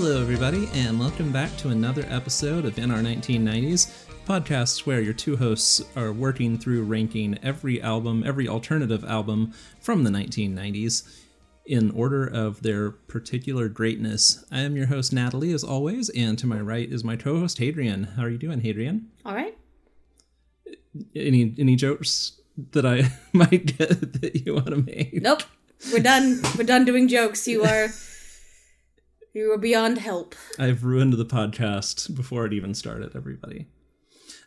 Hello, everybody, and welcome back to another episode of In Our 1990s, podcast where your two hosts are working through ranking every album, every alternative album from the 1990s in order of their particular greatness. I am your host, Natalie, as always, and to my right is my co host, Hadrian. How are you doing, Hadrian? All right. Any any jokes that I might get that you want to make? Nope. We're done. We're done doing jokes. You are you are beyond help. I've ruined the podcast before it even started, everybody.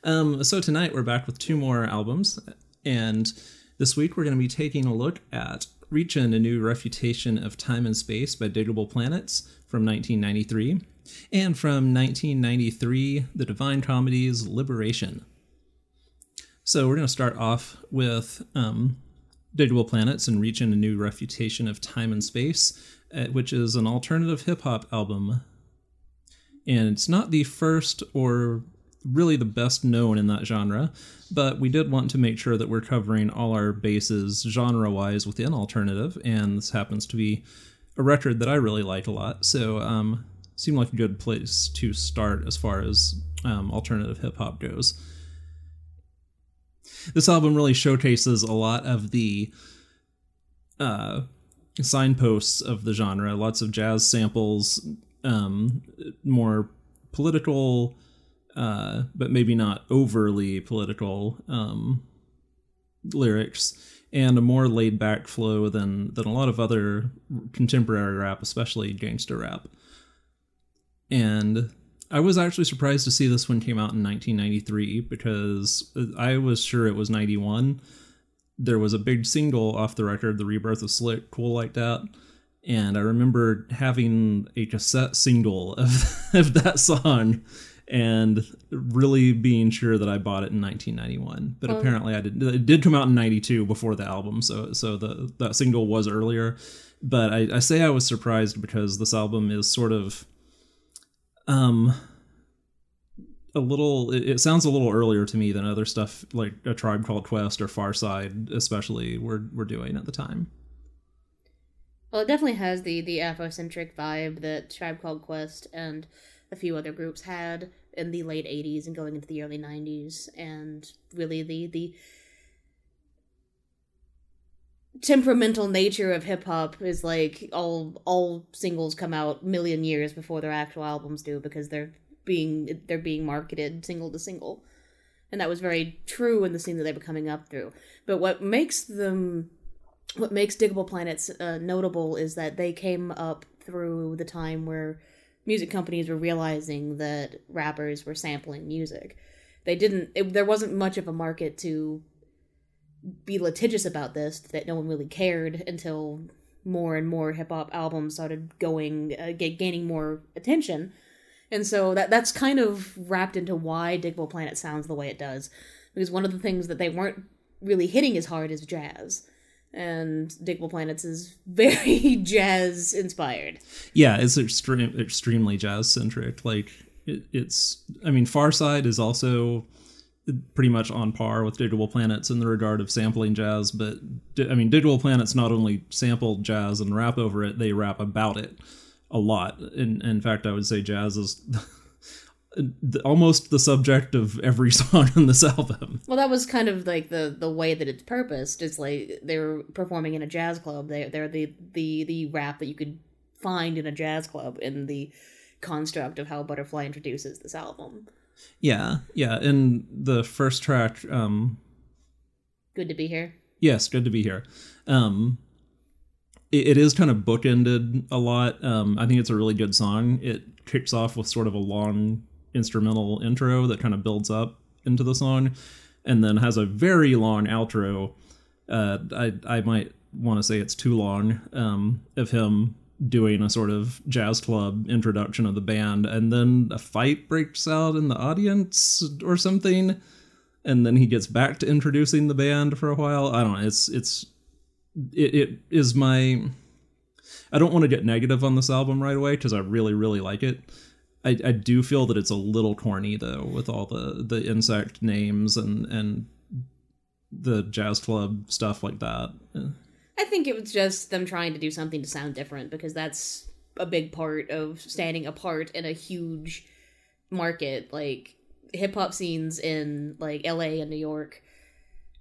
Um, so tonight we're back with two more albums, and this week we're going to be taking a look at Reaching a New Refutation of Time and Space by Digable Planets from 1993, and from 1993, The Divine Comedy's Liberation. So we're going to start off with um, Digable Planets and Reaching a New Refutation of Time and Space, which is an alternative hip hop album. And it's not the first or really the best known in that genre, but we did want to make sure that we're covering all our bases genre wise within alternative, and this happens to be a record that I really like a lot. So, um, seemed like a good place to start as far as um, alternative hip hop goes. This album really showcases a lot of the uh, signposts of the genre, lots of jazz samples, um, more political uh, but maybe not overly political um, lyrics, and a more laid back flow than than a lot of other contemporary rap, especially gangster rap. And I was actually surprised to see this one came out in 1993 because I was sure it was 91. There was a big single off the record, The Rebirth of Slick, Cool Like That. And I remember having a cassette single of, of that song and really being sure that I bought it in 1991. But apparently I did. It did come out in 92 before the album, so so the that single was earlier. But I, I say I was surprised because this album is sort of um a little it, sounds a little earlier to me than other stuff like a tribe called quest or Pharcyde especially were, were doing at the time. Well, it definitely has the the Afrocentric vibe that Tribe Called Quest and a few other groups had in the late 80s and going into the early 90s and really the the temperamental nature of hip hop is like all all singles come out million years before their actual albums do because they're being they're being marketed single to single and that was very true in the scene that they were coming up through but what makes them what makes Digable Planets uh, notable is that they came up through the time where music companies were realizing that rappers were sampling music. They didn't. It, there wasn't much of a market to be litigious about this. That no one really cared until more and more hip hop albums started going, uh, gaining more attention, and so that that's kind of wrapped into why Digable Planet sounds the way it does. Because one of the things that they weren't really hitting as hard is jazz and Digable Planets is very jazz inspired. Yeah, it's extreme, extremely jazz centric. Like it, it's, I mean, Pharcyde is also pretty much on par with Digable Planets in the regard of sampling jazz. But I mean, Digable Planets not only sampled jazz and rap over it, they rap about it a lot. In in fact, I would say jazz is. almost the subject of every song on this album. Well, that was kind of like the the way that it's purposed. It's like they're performing in a jazz club. They they're the the the rap that you could find in a jazz club in the construct of how Butterfly introduces this album. Yeah, yeah. And the first track, um Good to be here. Yes, good to be here. Um it, it is kind of bookended a lot. Um I think it's a really good song. It kicks off with sort of a long instrumental intro that kind of builds up into the song and then has a very long outro uh, I, I might want to say it's too long um, of him doing a sort of jazz club introduction of the band and then a fight breaks out in the audience or something and then he gets back to introducing the band for a while i don't know it's it's it, it is my i don't want to get negative on this album right away because i really really like it I, I do feel that it's a little corny though with all the the insect names and and the jazz club stuff like that. I think it was just them trying to do something to sound different because that's a big part of standing apart in a huge market like hip hop scenes in like LA and New York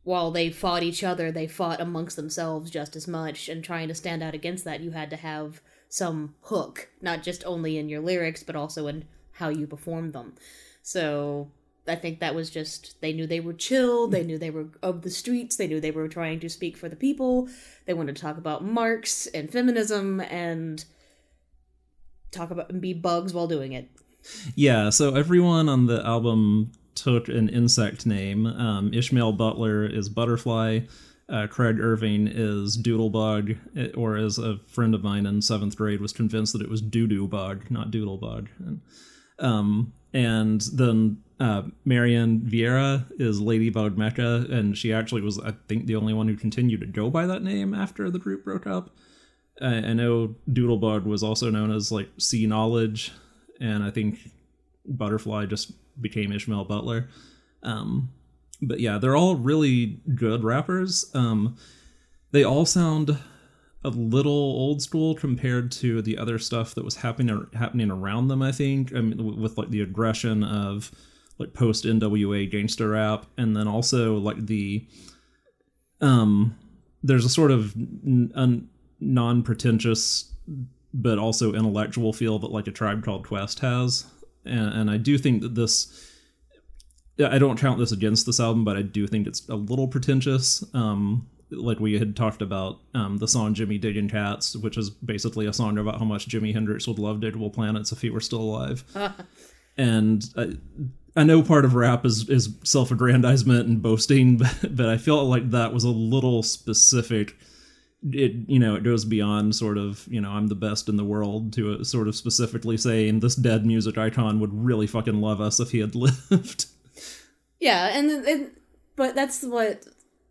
while they fought each other they fought amongst themselves just as much and trying to stand out against that you had to have some hook not just only in your lyrics but also in how you performed them so I think that was just they knew they were chill, they knew they were of the streets, they knew they were trying to speak for the people. They wanted to talk about Marx and feminism and talk about and be bugs while doing it. Yeah, so everyone on the album took an insect name. Um, Ishmael Butler is Butterfly. Uh, Craig Irving is Doodlebug, eh, or as a friend of mine in seventh grade was convinced that it was Doodoo not Doodlebug. And, um, and then uh, Marianne Vieira is Ladybug Mecca, and she actually was, I think, the only one who continued to go by that name after the group broke up. I, I know Doodlebug was also known as like Cee Knowledge, and I think Butterfly just became Ishmael Butler. Um, but yeah, they're all really good rappers. Um, they all sound a little old school compared to the other stuff that was happening happening around them. I think I mean, with like the aggression of like post NWA gangster rap, and then also like the um, there's a sort of n- non pretentious but also intellectual feel that like a tribe called Quest has, and, and I do think that this. I don't count this against this album, but I do think it's a little pretentious. Um, like we had talked about um, the song Jimmy Digging Cats, which is basically a song about how much Jimi Hendrix would love Digable Planets if he were still alive. and I, I know part of rap is, is self aggrandizement and boasting, but, but I felt like that was a little specific. It you know it goes beyond sort of you know I'm the best in the world to a, sort of specifically saying this dead music icon would really fucking love us if he had lived. Yeah, and, and but that's what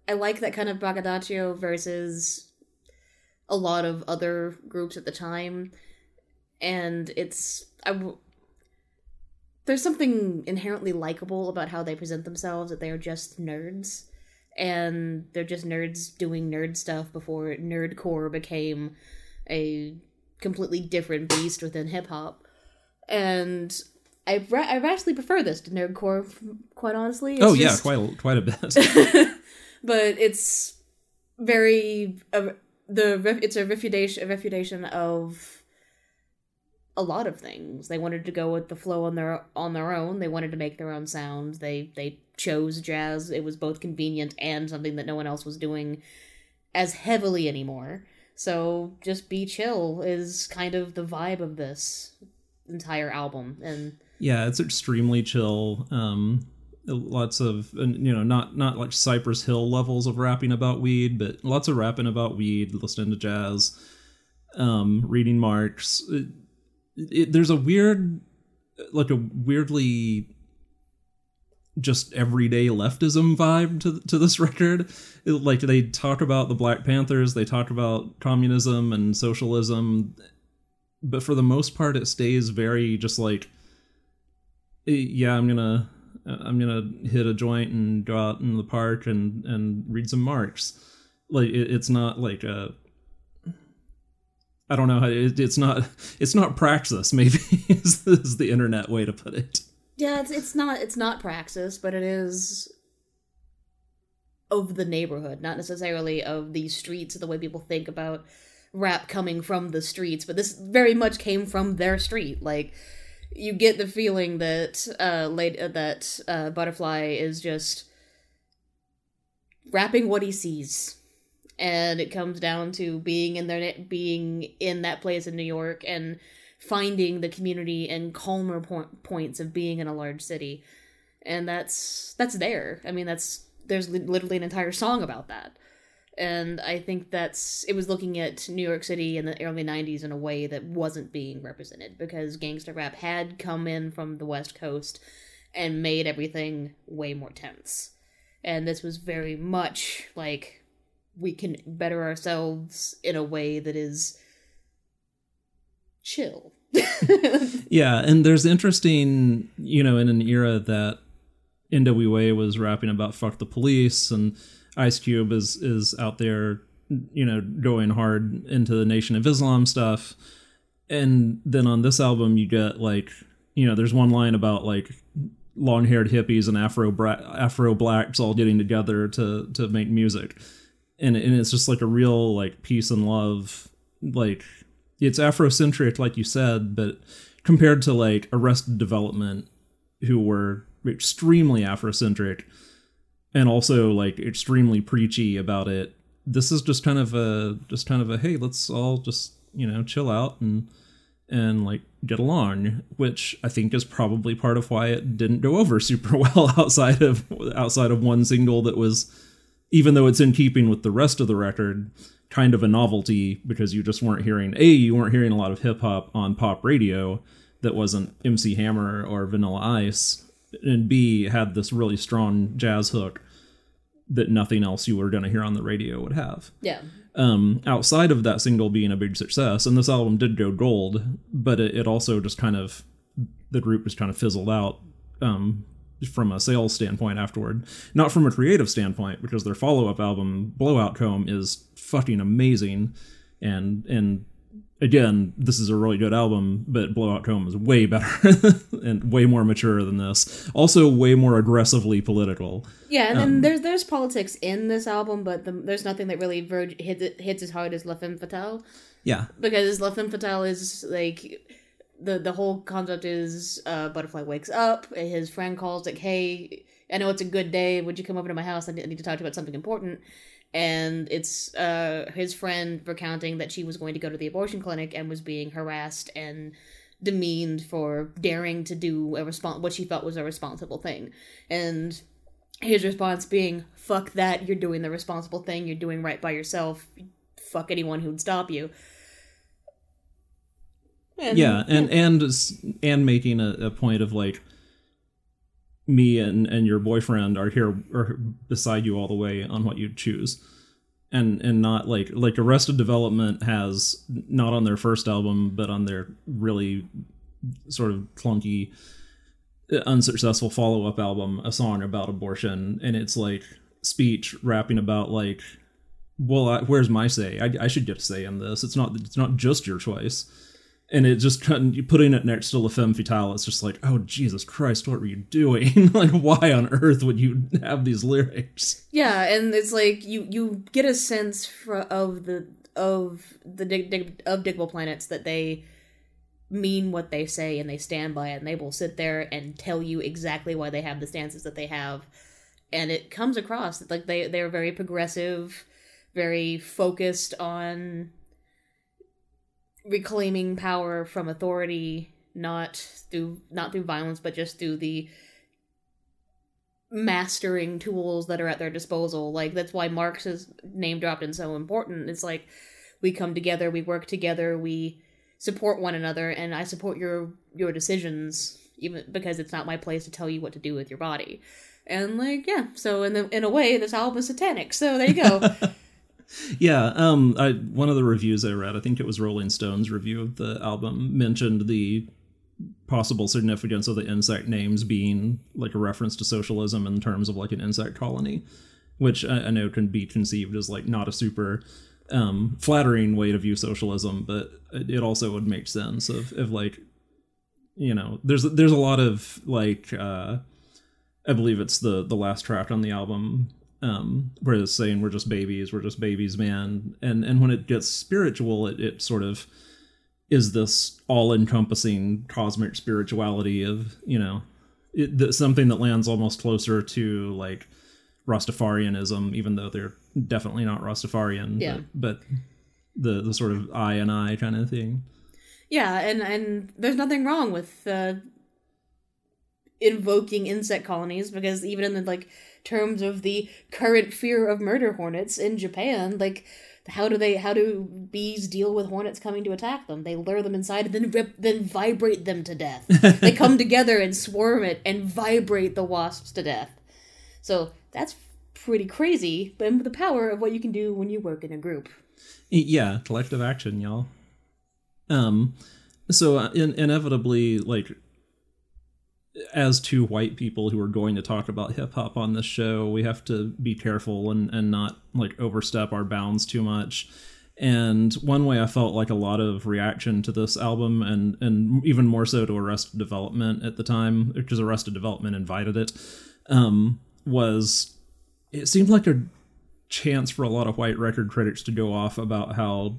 I like that kind of braggadocio versus a lot of other groups at the time, and it's I. There's something inherently likable about how they present themselves that they are just nerds, and they're just nerds doing nerd stuff before nerdcore became a completely different beast within hip hop, and I ra- I vastly prefer this to nerdcore, quite honestly. It's oh yeah, just... quite a, quite a bit. but it's very uh, the it's a refutation a refutation of a lot of things. They wanted to go with the flow on their on their own. They wanted to make their own sound. They they chose jazz. It was both convenient and something that no one else was doing as heavily anymore. So just be chill is kind of the vibe of this entire album and yeah, it's extremely chill. Um lots of you know not not like cypress hill levels of rapping about weed but lots of rapping about weed listening to jazz um reading marx it, it, there's a weird like a weirdly just everyday leftism vibe to to this record. It, like they talk about the Black Panthers, they talk about communism and socialism, but for the most part, it stays very just like, eh, yeah, I'm gonna I'm gonna hit a joint and go out in the park and and read some Marx. Like it, it's not like a I don't know it, it's not it's not praxis maybe is, is the internet way to put it. Yeah, it's it's not it's not praxis, but it is of the neighborhood, not necessarily of the streets, the way people think about rap coming from the streets, but this very much came from their street. Like you get the feeling that uh, late, uh, that uh, Butterfly is just rapping what he sees, and it comes down to being in there, being in that place in New York, and finding the community and calmer po- points of being in a large city, and that's that's there. I mean, that's there's literally an entire song about that. And I think that's it was looking at New York City in the early '90s in a way that wasn't being represented because gangster rap had come in from the West Coast and made everything way more tense, and this was very much like we can better ourselves in a way that is chill. yeah, and there's interesting, you know, in an era that NWA was rapping about fuck the police and Ice Cube is is out there, you know, going hard into the Nation of Islam stuff, and then on this album you get like you know there's one line about like long haired hippies and afro afro blacks all getting together to to make music and and it's just like a real like peace and love like it's afrocentric like you said but compared to like arrested development who were extremely afrocentric and also like extremely preachy about it this is just kind of a just kind of a hey let's all just you know chill out and and like get along which i think is probably part of why it didn't go over super well outside of outside of one single that was even though it's in keeping with the rest of the record kind of a novelty because you just weren't hearing a you weren't hearing a lot of hip hop on pop radio that wasn't MC Hammer or Vanilla Ice and B had this really strong jazz hook that nothing else you were going to hear on the radio would have. Yeah. Um, outside of that single being a big success, and this album did go gold, but it, it also just kind of the group just kind of fizzled out um, from a sales standpoint afterward. Not from a creative standpoint, because their follow up album Blowout Comb is fucking amazing, and and again, this is a really good album, but Blowout Comb is way better and way more mature than this. Also, way more aggressively political. Yeah, and then um, there's there's politics in this album, but the, there's nothing that really hits hits as hard as La Femme Fatale Yeah, because La Femme Fatale is like the the whole concept is uh, Butterfly wakes up, his friend calls like, "Hey, I know it's a good day. Would you come over to my house? I need I need to talk to you about something important." And it's uh, his friend recounting that she was going to go to the abortion clinic and was being harassed and demeaned for daring to do a respon- what she felt was a responsible thing. And his response being, fuck that, you're doing the responsible thing, you're doing right by yourself, fuck anyone who'd stop you. And, yeah, and and and making a, a point of like me and and your boyfriend are here are beside you all the way on what you choose. And and not like like arrested development has not on their first album but on their really sort of clunky uh, unsuccessful follow-up album a song about abortion. And it's like speech rapping about like well I, where's my say? I, I should get a say in this. It's not it's not just your choice and it just putting it next to La Femme Fatale, it's just like, oh Jesus Christ, what were you doing? like, why on earth would you have these lyrics? Yeah, and it's like you you get a sense for, of the of the dig, dig, of Digable Planets that they mean what they say and they stand by it, and they will sit there and tell you exactly why they have the stances that they have, and it comes across that like they they're very progressive, very focused on reclaiming power from authority not through not through violence but just through the mastering tools that are at their disposal. Like that's why marx is name dropped and so important. It's like we come together we work together we support one another and i support your your decisions even because it's not my place to tell you what to do with your body. And like yeah so in the, in a way this album is satanic. So there you go yeah um i one of the reviews i read i think it was rolling stone's review of the album mentioned the possible significance of the insect names being like a reference to socialism in terms of like an insect colony which i, I know can be conceived as like not a super um flattering way to view socialism but it also would make sense of of like you know there's there's a lot of like uh i believe it's the the last track on the album um where it's saying we're just babies we're just babies man and and when it gets spiritual it, it sort of is this all-encompassing cosmic spirituality of you know it, the, something that lands almost closer to like rastafarianism even though they're definitely not rastafarian Yeah. but, but the the sort of i and i kind of thing Yeah, and and there's nothing wrong with uh, invoking insect colonies because even in the like terms of the current fear of murder hornets in Japan, like how do they how do bees deal with hornets coming to attack them? They lure them inside and then rip then vibrate them to death. they come together and swarm it and vibrate the wasps to death. So that's pretty crazy, but the power of what you can do when you work in a group. yeah collective action y'all um so uh, in, inevitably like as two white people who are going to talk about hip hop on this show we have to be careful and and not like overstep our bounds too much. And one way I felt like a lot of reaction to this album, and and even more so to Arrested Development at the time, which because Arrested Development invited it, um, was it seemed like a chance for a lot of white record critics to go off about how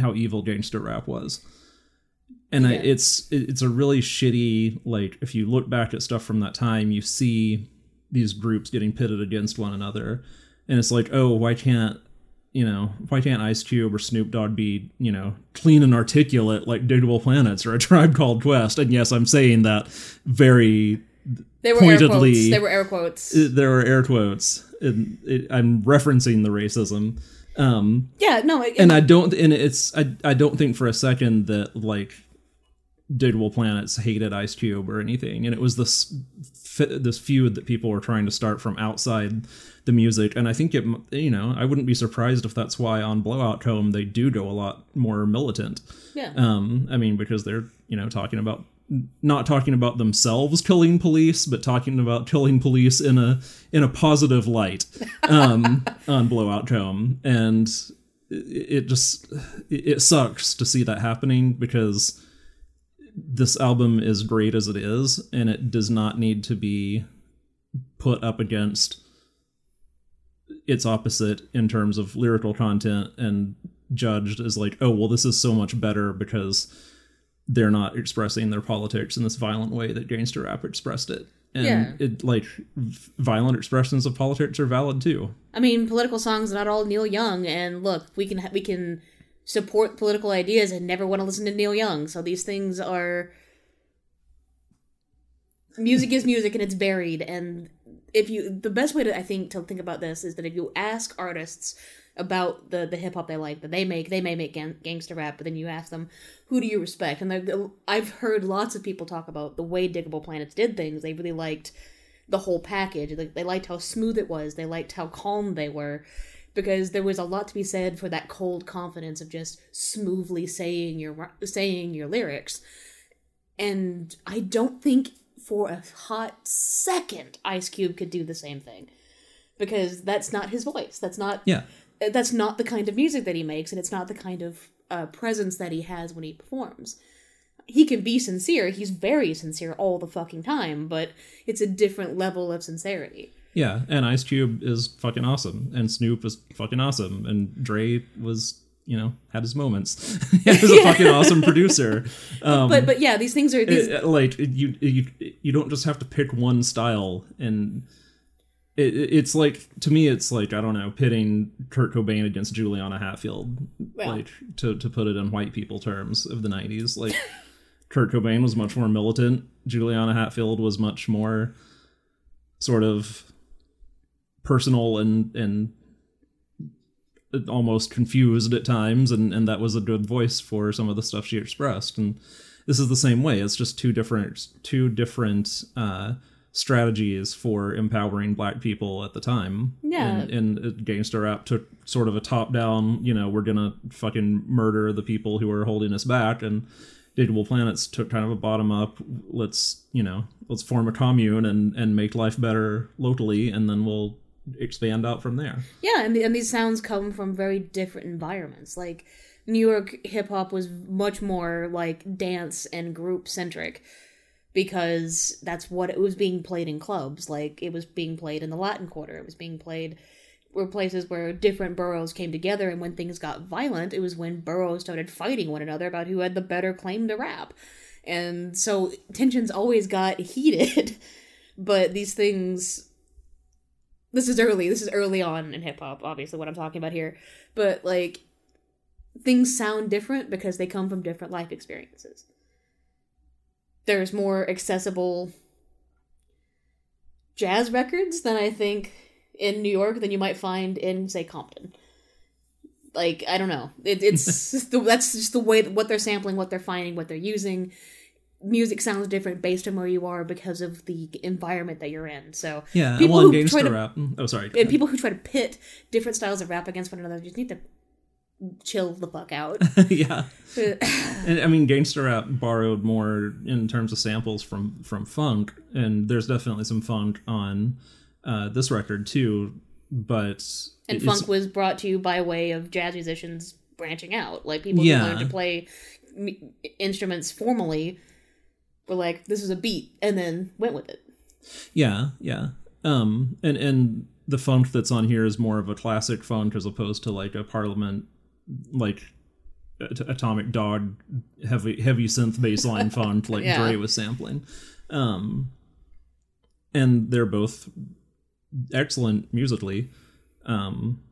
how evil gangster rap was and I, it's it's a really shitty like if you look back at stuff from that time you see these groups getting pitted against one another. And it's like oh why can't you know why can't ice cube or snoop dogg be you know clean and articulate like digable planets or a tribe called quest? And yes i'm saying that very They were air Pointedly- quotes. They were air quotes. there are air quotes. And it, i'm referencing the racism. Um yeah, no, it, and I don't, and it's I, I don't think for a second that like Digable Planets hated Ice Cube or anything, and it was this this feud that people were trying to start from outside the music, and I think it you know I wouldn't be surprised if that's why on Blowout Comb they do go a lot more militant. yeah. Um, I mean because they're you know talking about not talking about themselves killing police, but talking about killing police in a in a positive light um, on Blowout Comb, and it, it just it sucks to see that happening because this album is great as it is, and it does not need to be put up against its opposite in terms of lyrical content and judged as like, oh well, this is so much better because they're not expressing their politics in this violent way that gangster rap expressed it. And Yeah. it like violent expressions of politics are valid too. I mean, political songs are not all Neil Young, and look, we can we can support political ideas and never want to listen to Neil Young. So these things are music is music, and it's buried And if you, the best way to I think to think about this is that if you ask artists about the the hip hop they like that they make, they may make gang- gangster rap, but then you ask them who do you respect, and I've heard lots of people talk about the way Digable Planets did things. They really liked the whole package. Like they liked how smooth it was. They liked how calm they were, because there was a lot to be said for that cold confidence of just smoothly saying your saying your lyrics. And I don't think for a hot second Ice Cube could do the same thing, because that's not his voice. That's not Yeah. that's not the kind of music that he makes, and it's not the kind of uh, presence that he has when he performs. He can be sincere. He's very sincere all the fucking time, but it's a different level of sincerity. Yeah, and Ice Cube is fucking awesome, and Snoop is fucking awesome, and Dre was, you know, had his moments. he was a fucking awesome producer. Um, But but yeah, these things are these. it- like you, you, you don't just have to pick one style, and it, it- it's like to me, it's like I don't know, pitting Kurt Cobain against Juliana Hatfield, Well. like to to put it in white people terms of the '90s, like. Kurt Cobain was much more militant. Juliana Hatfield was much more sort of personal and and almost confused at times and and that was a good voice for some of the stuff she expressed and this is the same way it's just two different two different uh strategies for empowering black people at the time Yeah. and, and gangster rap took sort of a top down you know we're gonna fucking murder the people who are holding us back and Digable Planets took kind of a bottom up. Let's you know, let's form a commune and and make life better locally, and then we'll expand out from there. Yeah, and, and these sounds come from very different environments. Like New York hip hop was much more like dance and group centric because that's what it was being played in clubs. Like it was being played in the Latin Quarter. It was being played were places where different boroughs came together and when things got violent, it was when boroughs started fighting one another about who had the better claim to rap. And so tensions always got heated. But these things this is early. This is early on in hip hop, obviously, what I'm talking about here. But, like, things sound different because they come from different life experiences. There's more accessible jazz records than I think in New York than you might find in, say, Compton. Like, I don't know. It, it's the, that's just the way that what they're sampling, what they're finding, what they're using. Music sounds different based on where you are because of the environment that you're in. So Yeah, people well, who try gangster to rap. Oh, sorry. and people who try to pit different styles of rap against one another just need to chill the fuck out. yeah, and I mean, gangster rap borrowed more in terms of samples from from funk, and there's definitely some funk on uh, this record too. but And funk was brought to you by way of jazz musicians branching out. Like people Yeah. who learned to play m- instruments formally were like, "This is a beat," and then went with it. Yeah, yeah. Um, and and the funk that's on here is more of a classic funk as opposed to like a Parliament, like at- Atomic Dog, heavy heavy synth bassline funk like Yeah. Dre was sampling. Um, and they're both excellent musically. Um,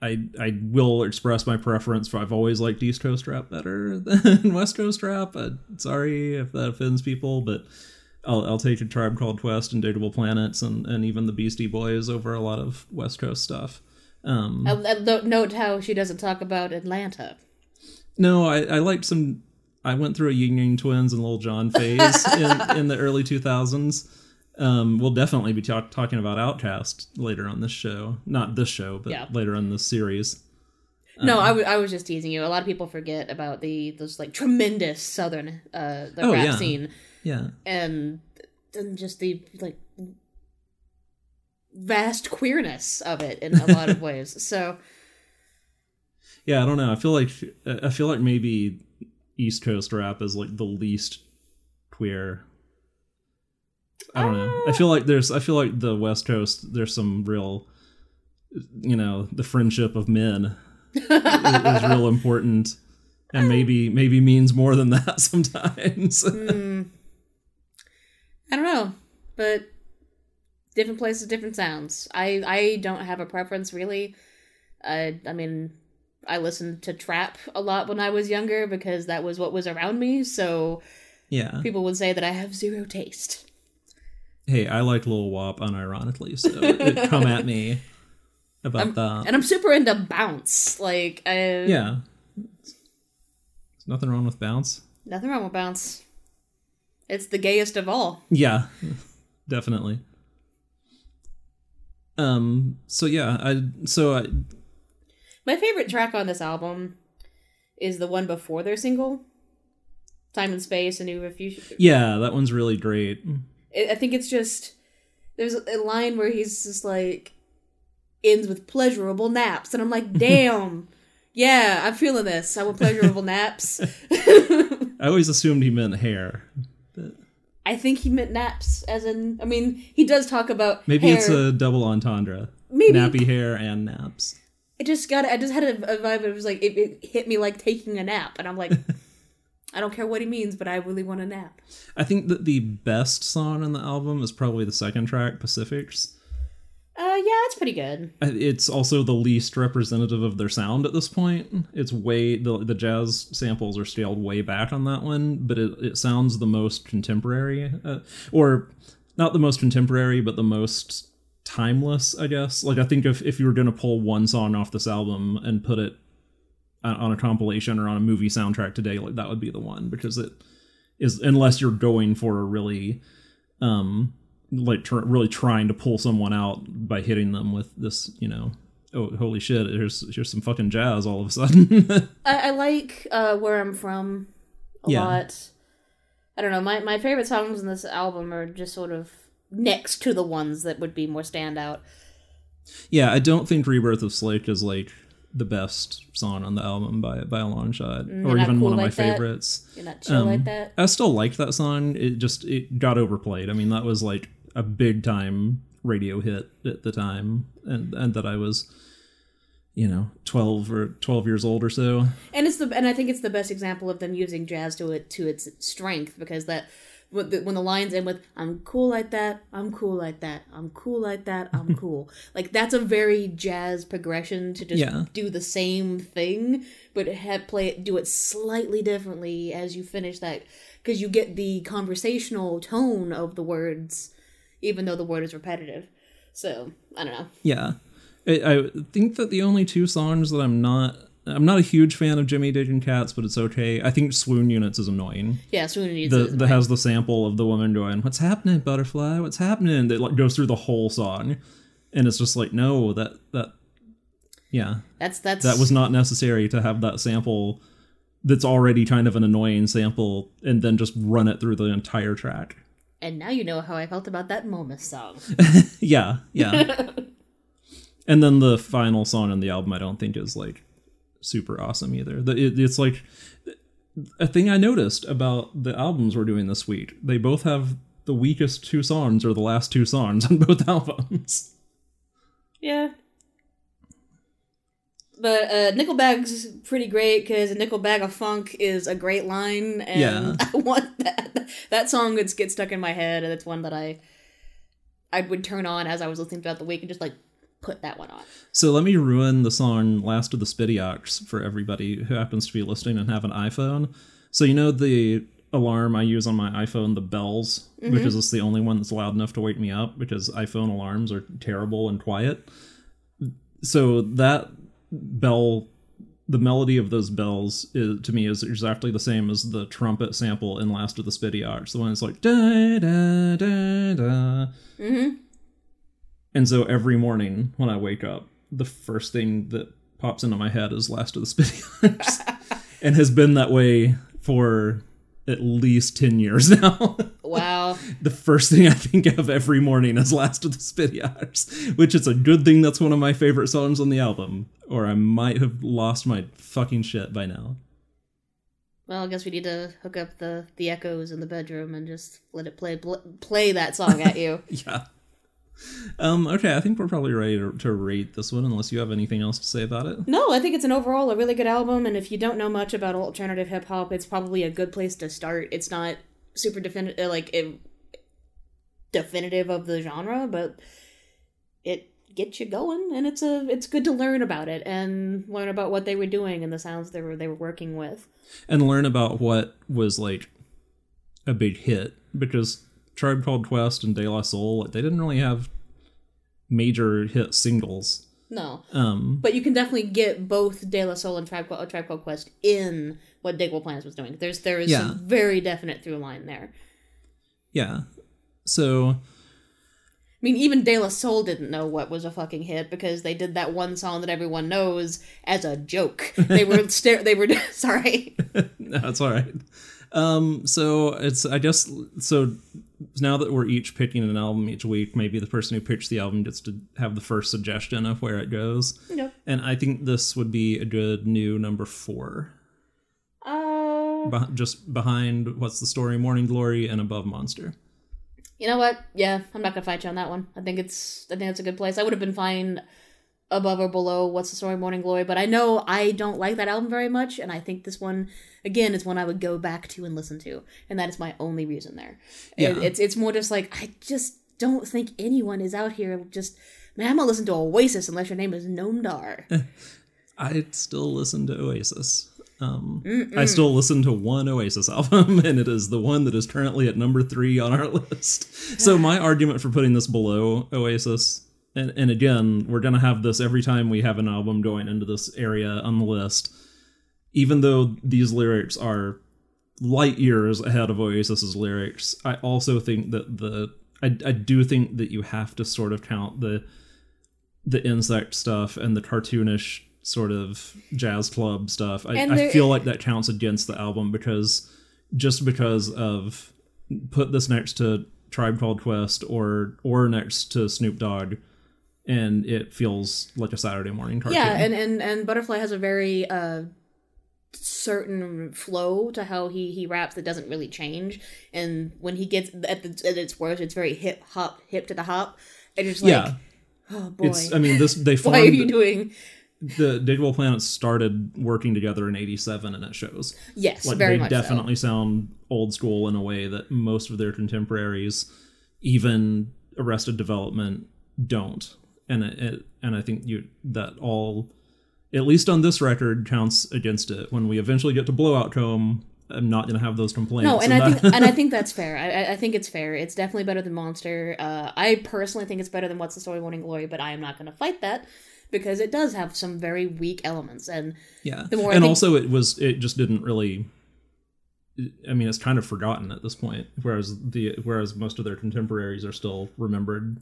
I I will express my preference for I've always liked East Coast rap better than West Coast rap. Uh, sorry if that offends people, but I'll I'll take a Tribe Called Quest and Digable Planets and and even the Beastie Boys over a lot of West Coast stuff. Um, I, I lo- note how she doesn't talk about Atlanta. no, I I liked some. I went through a Ying Yang Twins and Lil Jon phase in in the early two thousands. Um, we'll definitely be talk- talking about OutKast later on this show. Not this show, but Yeah. later on this series. No, Um, I, w- I was just teasing you. A lot of people forget about the those like tremendous southern uh the Oh, rap yeah. scene Yeah, and then just the like vast queerness of it in a lot of ways. So yeah. I don't know. I feel like I feel like maybe East Coast rap is like the least queer. I don't know. I feel like there's. I feel like the West Coast. There's some real, you know, the friendship of men is, real important, and maybe maybe means more than that sometimes. mm, I don't know, but different places, different sounds. I I don't have a preference really. I I mean, I listened to trap a lot when I was younger because that was what was around me. So yeah. people would say that I have zero taste. Hey, I like Lil Wop unironically, so it, come at me about that. And I'm super into bounce. Like, I, yeah. There's nothing wrong with bounce. nothing wrong with bounce. It's the gayest of all. Yeah, definitely. Um. So yeah, I so I My favorite track on this album is the one before their single, "Time and Space," a new refuge. yeah that one's really great. I think it's just there's a line where he's just like ends with pleasurable naps, and I'm like, damn. Yeah, I'm feeling this. I want pleasurable naps. I always assumed he meant hair. But... I think he meant naps, as in. I mean, he does talk about Maybe hair. it's a double entendre. Maybe. nappy hair and naps. it just got I just had a, a vibe. It was like it, it hit me like taking a nap, and I'm like, I don't care what he means, but I really want a nap. I think that the best song on the album is probably the second track, Pacifics. Uh, yeah, it's pretty good. It's also the least representative of their sound at this point. It's way the the jazz samples are scaled way back on that one, but it, it sounds the most contemporary, uh, or not the most contemporary, but the most timeless, I guess. Like I think if if you were gonna pull one song off this album and put it on a compilation or on a movie soundtrack today, like that would be the one because it is unless you're going for a really um like tr- really trying to pull someone out by hitting them with this you know oh holy shit here's here's some fucking jazz all of a sudden I, I like uh, where I'm from a Yeah. lot. I don't know. My my favorite songs in this album are just sort of next to the ones that would be more standout. yeah i don't think rebirth of slick is like the best song on the album by by a long shot Mm, or even cool one of my that? favorites You're not chill Um, like that. i still liked that song it just it got overplayed i mean that was like a big time radio hit at the time and and that i was you know 12 or 12 years old or so and it's the and I think it's the best example of them using jazz to it to its strength because that when the, lines end with "I'm cool like that, I'm cool like that, I'm cool like that, I'm cool," like that's a very jazz progression to just Yeah. do the same thing, but have play it do it slightly differently as you finish that because you get the conversational tone of the words, even though the word is repetitive. So I don't know. Yeah, I, I think that the only two songs that I'm not I'm not a huge fan of Jimmy Digging Cats, but it's okay. I think Swoon Units is annoying. Yeah, Swoon Units The is that has the sample of the woman going, "What's happening, butterfly? What's happening?" That like goes through the whole song, and it's just like, no, that that yeah, that's that's that was not necessary to have that sample. That's already kind of an annoying sample, and then just run it through the entire track. And now you know how I felt about that Momus song. yeah, yeah. And then the final song on the album, I don't think is like super awesome either. It, it's like a thing I noticed about the albums we're doing this week. They both have the weakest two songs or the last two songs on both albums. Yeah. But uh, Nickel Bags pretty great because "Nickel Bag of Funk" is a great line, and Yeah. I want that. That song gets gets stuck in my head, and it's one that I I would turn on as I was listening throughout the week and just like put that one on. So let me ruin the song Last of the Spiddyocks for everybody who happens to be listening and have an iPhone. So you know the alarm I use on my iPhone, the bells, because it's the only one that's loud enough to wake me up because iPhone alarms are terrible and quiet. So that bell the melody of those bells is, to me is exactly the same as the trumpet sample in Last of the Spiddyocks. The one that's like da da da da. Mm-hmm. And so every morning when I wake up, the first thing that pops into my head is Last of the Spiddyocks. and has been that way for at least 10 years now. Wow. the first thing I think of every morning is Last of the Spiddyocks, which is a good thing that's one of my favorite songs on the album, or I might have lost my fucking shit by now. Well, I guess we need to hook up the the echoes in the bedroom and just let it play bl- play that song at you. Yeah. Um, okay, I think we're probably ready to, to rate this one, unless you have anything else to say about it. No, I think it's an overall a really good album, and if you don't know much about alternative hip hop, it's probably a good place to start. It's not super definitive, like it, definitive of the genre, but it gets you going, and it's a it's good to learn about it and learn about what they were doing and the sounds they were they were working with. and learn about what was like a big hit because Tribe Called Quest and De La Soul they didn't really have major hit singles. No, Um, but you can definitely get both De La Soul and Tribe Called, Tribe Called Quest in what Digable Plans was doing. There's there is Yeah. very definite through line there. yeah. So I mean, even De La Soul didn't know what was a fucking hit because they did that one song that everyone knows as a joke. They were stare. They were sorry. no, it's all right. Um, so it's I guess so now that we're each picking an album each week, maybe the person who pitched the album gets to have the first suggestion of where it goes. Yep. And I think this would be a good new number four, Uh, beh- just behind what's the story, Morning Glory, and above Monster. you know what? Yeah, I'm not gonna fight you on that one. I think it's. I think it's a good place. I would have been fine above or below What's the Story, Morning Glory, but I know I don't like that album very much, and I think this one again is one I would go back to and listen to, and that is my only reason there. It- Yeah. it's it's more just like I just don't think anyone is out here just. Man, I'm gonna listen to Oasis unless your name is Gnome Dar. I still listen to Oasis. Um, I still listen to one Oasis album, and it is the one that is currently at number three on our list. So my argument for putting this below Oasis, and, and again, we're gonna have this every time we have an album going into this area on the list. Even though these lyrics are light years ahead of Oasis's lyrics, I also think that the I, I do think that you have to sort of count the the insect stuff and the cartoonish sort of jazz club stuff. I, And I feel like that counts against the album because just because of put this next to Tribe Called Quest or or next to Snoop Dogg, and it feels like a Saturday morning cartoon. Yeah, and, and and Butterfly has a very uh certain flow to how he he raps that doesn't really change. And when he gets at the at its worst, it's very hip hop, hip to the hop. And just like, yeah. oh boy, It's. I mean, this they formed. why are you doing? the Digable Planets started working together in '87, and it shows. Yes, like very they definitely sound old school in a way that most of their contemporaries even arrested development don't and it, it and i think you that all at least on this record counts against it when we eventually get to blowout comb i'm not going to have those complaints No, and I that- think and I think that's fair. I, I- I think it's fair. It's definitely better than Monster. Uh, I personally think it's better than What's the Story, Morning Glory, but I am not going to fight that because it does have some very weak elements. And yeah the more and think- also it was it just didn't really i mean it's kind of forgotten at this point whereas the whereas most of their contemporaries are still remembered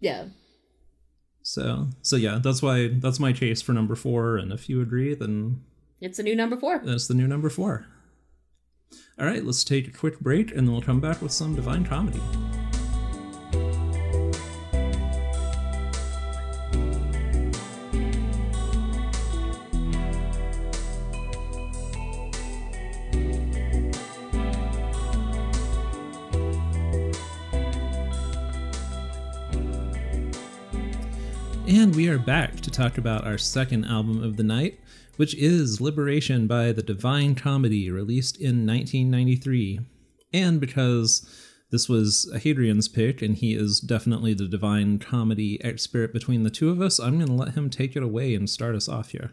yeah, So so yeah, that's why that's my case for number four. And if you agree, then it's a new number four. that's the new number four. All right, let's take a quick break, and then we'll come back with some divine comedy. And we are back to talk about our second album of the night, which is Liberation by the Divine Comedy, released in 1993. And because this was Hadrian's pick, and he is definitely the Divine Comedy expert between the two of us, I'm going to let him take it away and start us off here.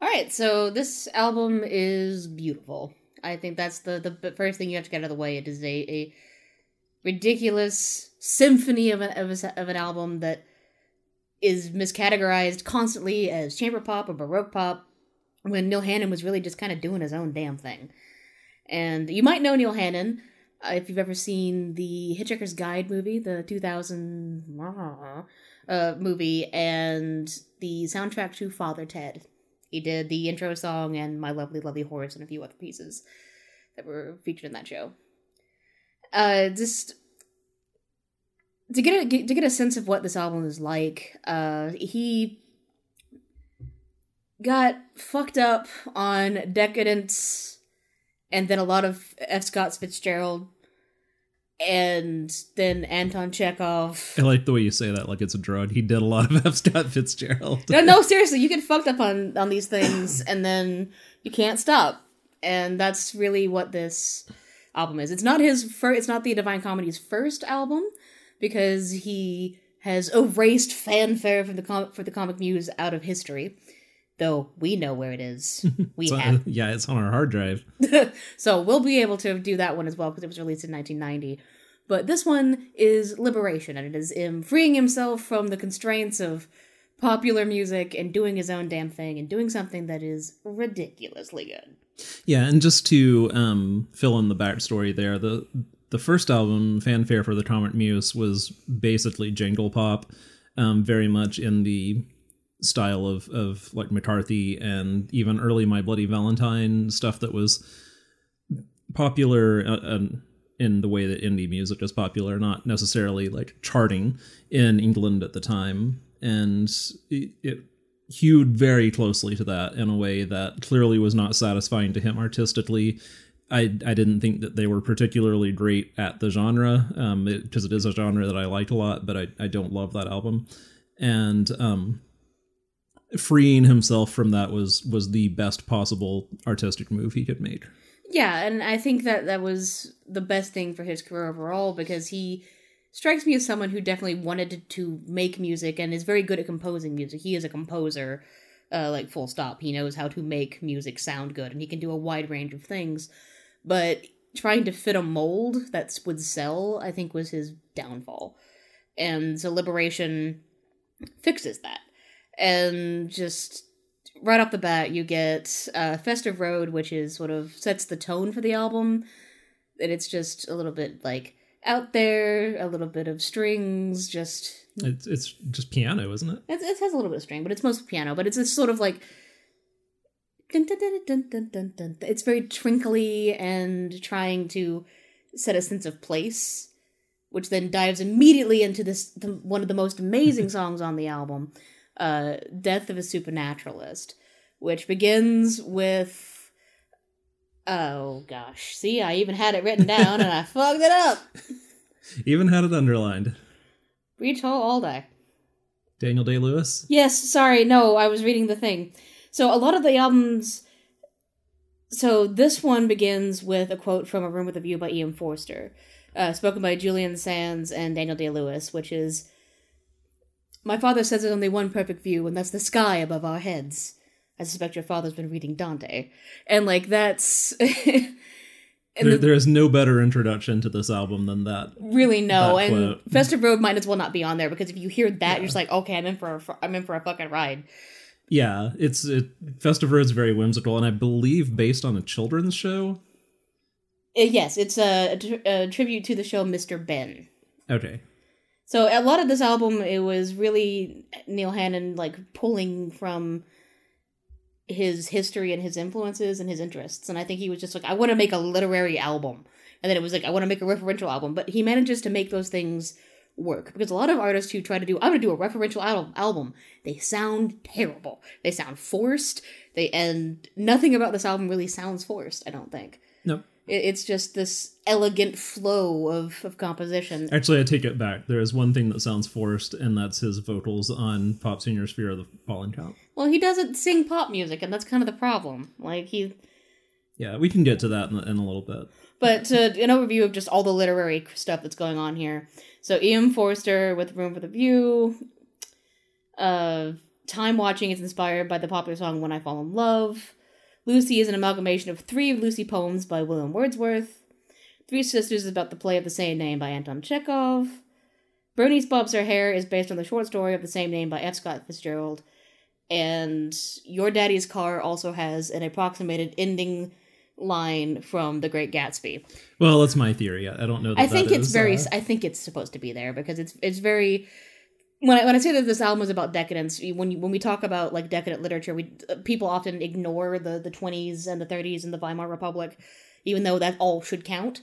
All right, so this album is beautiful. I think that's the the first thing you have to get out of the way. It is a, a ridiculous symphony of, a, of, a, of an album that is miscategorized constantly as chamber pop or baroque pop when Neil Hannon was really just kind of doing his own damn thing. And you might know Neil Hannon uh, if you've ever seen the Hitchhiker's Guide movie, the 2000 uh, movie, and the soundtrack to Father Ted. He did the intro song and My Lovely Lovely Horse and a few other pieces that were featured in that show. Uh, just to get a to get a sense of what this album is like, uh, he got fucked up on Decadence, and then a lot of F. Scott Fitzgerald, and then Anton Chekhov. I like the way you say that, like it's a drug. He did a lot of F. Scott Fitzgerald. no, no, seriously, you get fucked up on on these things, and then you can't stop, and that's really what this album is. It's not his first. It's not the Divine Comedy's first album because he has erased fanfare for the com- for the comic muse out of history. Though we know where it is. We So, have. yeah, it's on our hard drive. so we'll be able to do that one as well because it was released in 1990. But this one is liberation, and it is him freeing himself from the constraints of popular music and doing his own damn thing and doing something that is ridiculously good. Yeah, and just to um, fill in the backstory there, the the first album, Fanfare for the Comic Muse, was basically jangle pop, um, very much in the style of of like McCarthy and even early My Bloody Valentine stuff that was popular uh, um, in the way that indie music is popular, not necessarily like charting in England at the time, and it, it hewed very closely to that in a way that clearly was not satisfying to him artistically. I, I didn't think that they were particularly great at the genre because it, it is a genre that I like a lot, but I, I don't love that album. And um, freeing himself from that was was the best possible artistic move he could make. Yeah, and I think that that was the best thing for his career overall because he strikes me as someone who definitely wanted to, to make music and is very good at composing music. He is a composer, uh, like full stop. He knows how to make music sound good, and he can do a wide range of things. But trying to fit a mold that would sell, I think, was his downfall. And so Liberation fixes that. And just right off the bat, you get uh, Festive Road, which is sort of sets the tone for the album. And it's just a little bit like out there, a little bit of strings, just It's it's just piano, isn't it? it, it has a little bit of string, but it's mostly piano. But it's this sort of like dun, dun, dun, dun, dun, dun, dun. it's very twinkly and trying to set a sense of place, which then dives immediately into this the, one of the most amazing songs on the album, uh, "Death of a Supernaturalist," which begins with. Oh gosh! See, I even had it written down and I fucked it up. Even had it underlined. Reach all, all day. Daniel Day Lewis. Yes, sorry, no, I was reading the thing. So a lot of the albums. So this one begins with a quote from A Room with a View by E.M. Forster, uh, spoken by Julian Sands and Daniel Day Lewis, which is My father says there's only one perfect view, and that's the sky above our heads. I suspect your father's been reading Dante. And, like, that's. There, the- there is no better introduction to this album than that. really no. that And. Festive Road might as well not be on there because if you hear that, you're just like, okay, I'm in for a, I'm in for a fucking ride. Yeah, it's it. Festive Road's very whimsical, and I believe based on a children's show. Uh, yes, it's a, a, a tribute to the show Mr. Benn. Okay, So a lot of this album, it was really Neil Hannon like pulling from his history and his influences and his interests, and I think he was just like, I want to make a literary album, and then it was like, I want to make a referential album, but he manages to make those things work because a lot of artists who try to do, I'm going to do a referential al- album, they sound terrible, they sound forced, they and nothing about this album really sounds forced. I don't think. nope. It, it's just this elegant flow of, of composition. Actually, I take it back. There is one thing that sounds forced, and that's his vocals on Pop Singer's fear of the Pollen Count. Well, he doesn't sing pop music, and that's kind of the problem. Like he, Yeah, we can get to that in, in a little bit. But an overview of just all the literary stuff that's going on here. So E.M. Forster with Room for the View. Uh, Time watching is inspired by the popular song When I Fall in Love. Lucy is an amalgamation of three Lucy poems by William Wordsworth. Three Sisters is about the play of the same name by Anton Chekhov. Bernice Bobs Her Hair is based on the short story of the same name by F. Scott Fitzgerald. And Your Daddy's Car also has an approximated ending line from The Great Gatsby. Well, that's my theory. I don't know. That I think it's is, very. uh, I think it's supposed to be there because it's it's very. When I when I say that this album is about decadence, when you, when we talk about like decadent literature, we uh, people often ignore the the twenties and the thirties and the Weimar Republic, even though that all should count.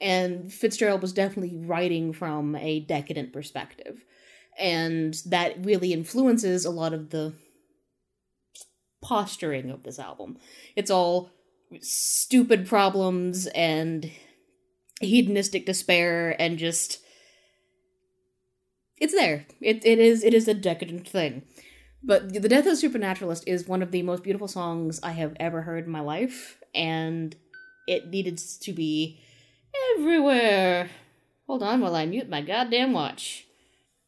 And Fitzgerald was definitely writing from a decadent perspective, and that really influences a lot of the posturing of this album. It's all stupid problems and hedonistic despair and just it's there. It it is it is a decadent thing. But The Death of Supernaturalist is one of the most beautiful songs I have ever heard in my life, and it needed to be everywhere. Hold on while I mute my goddamn watch.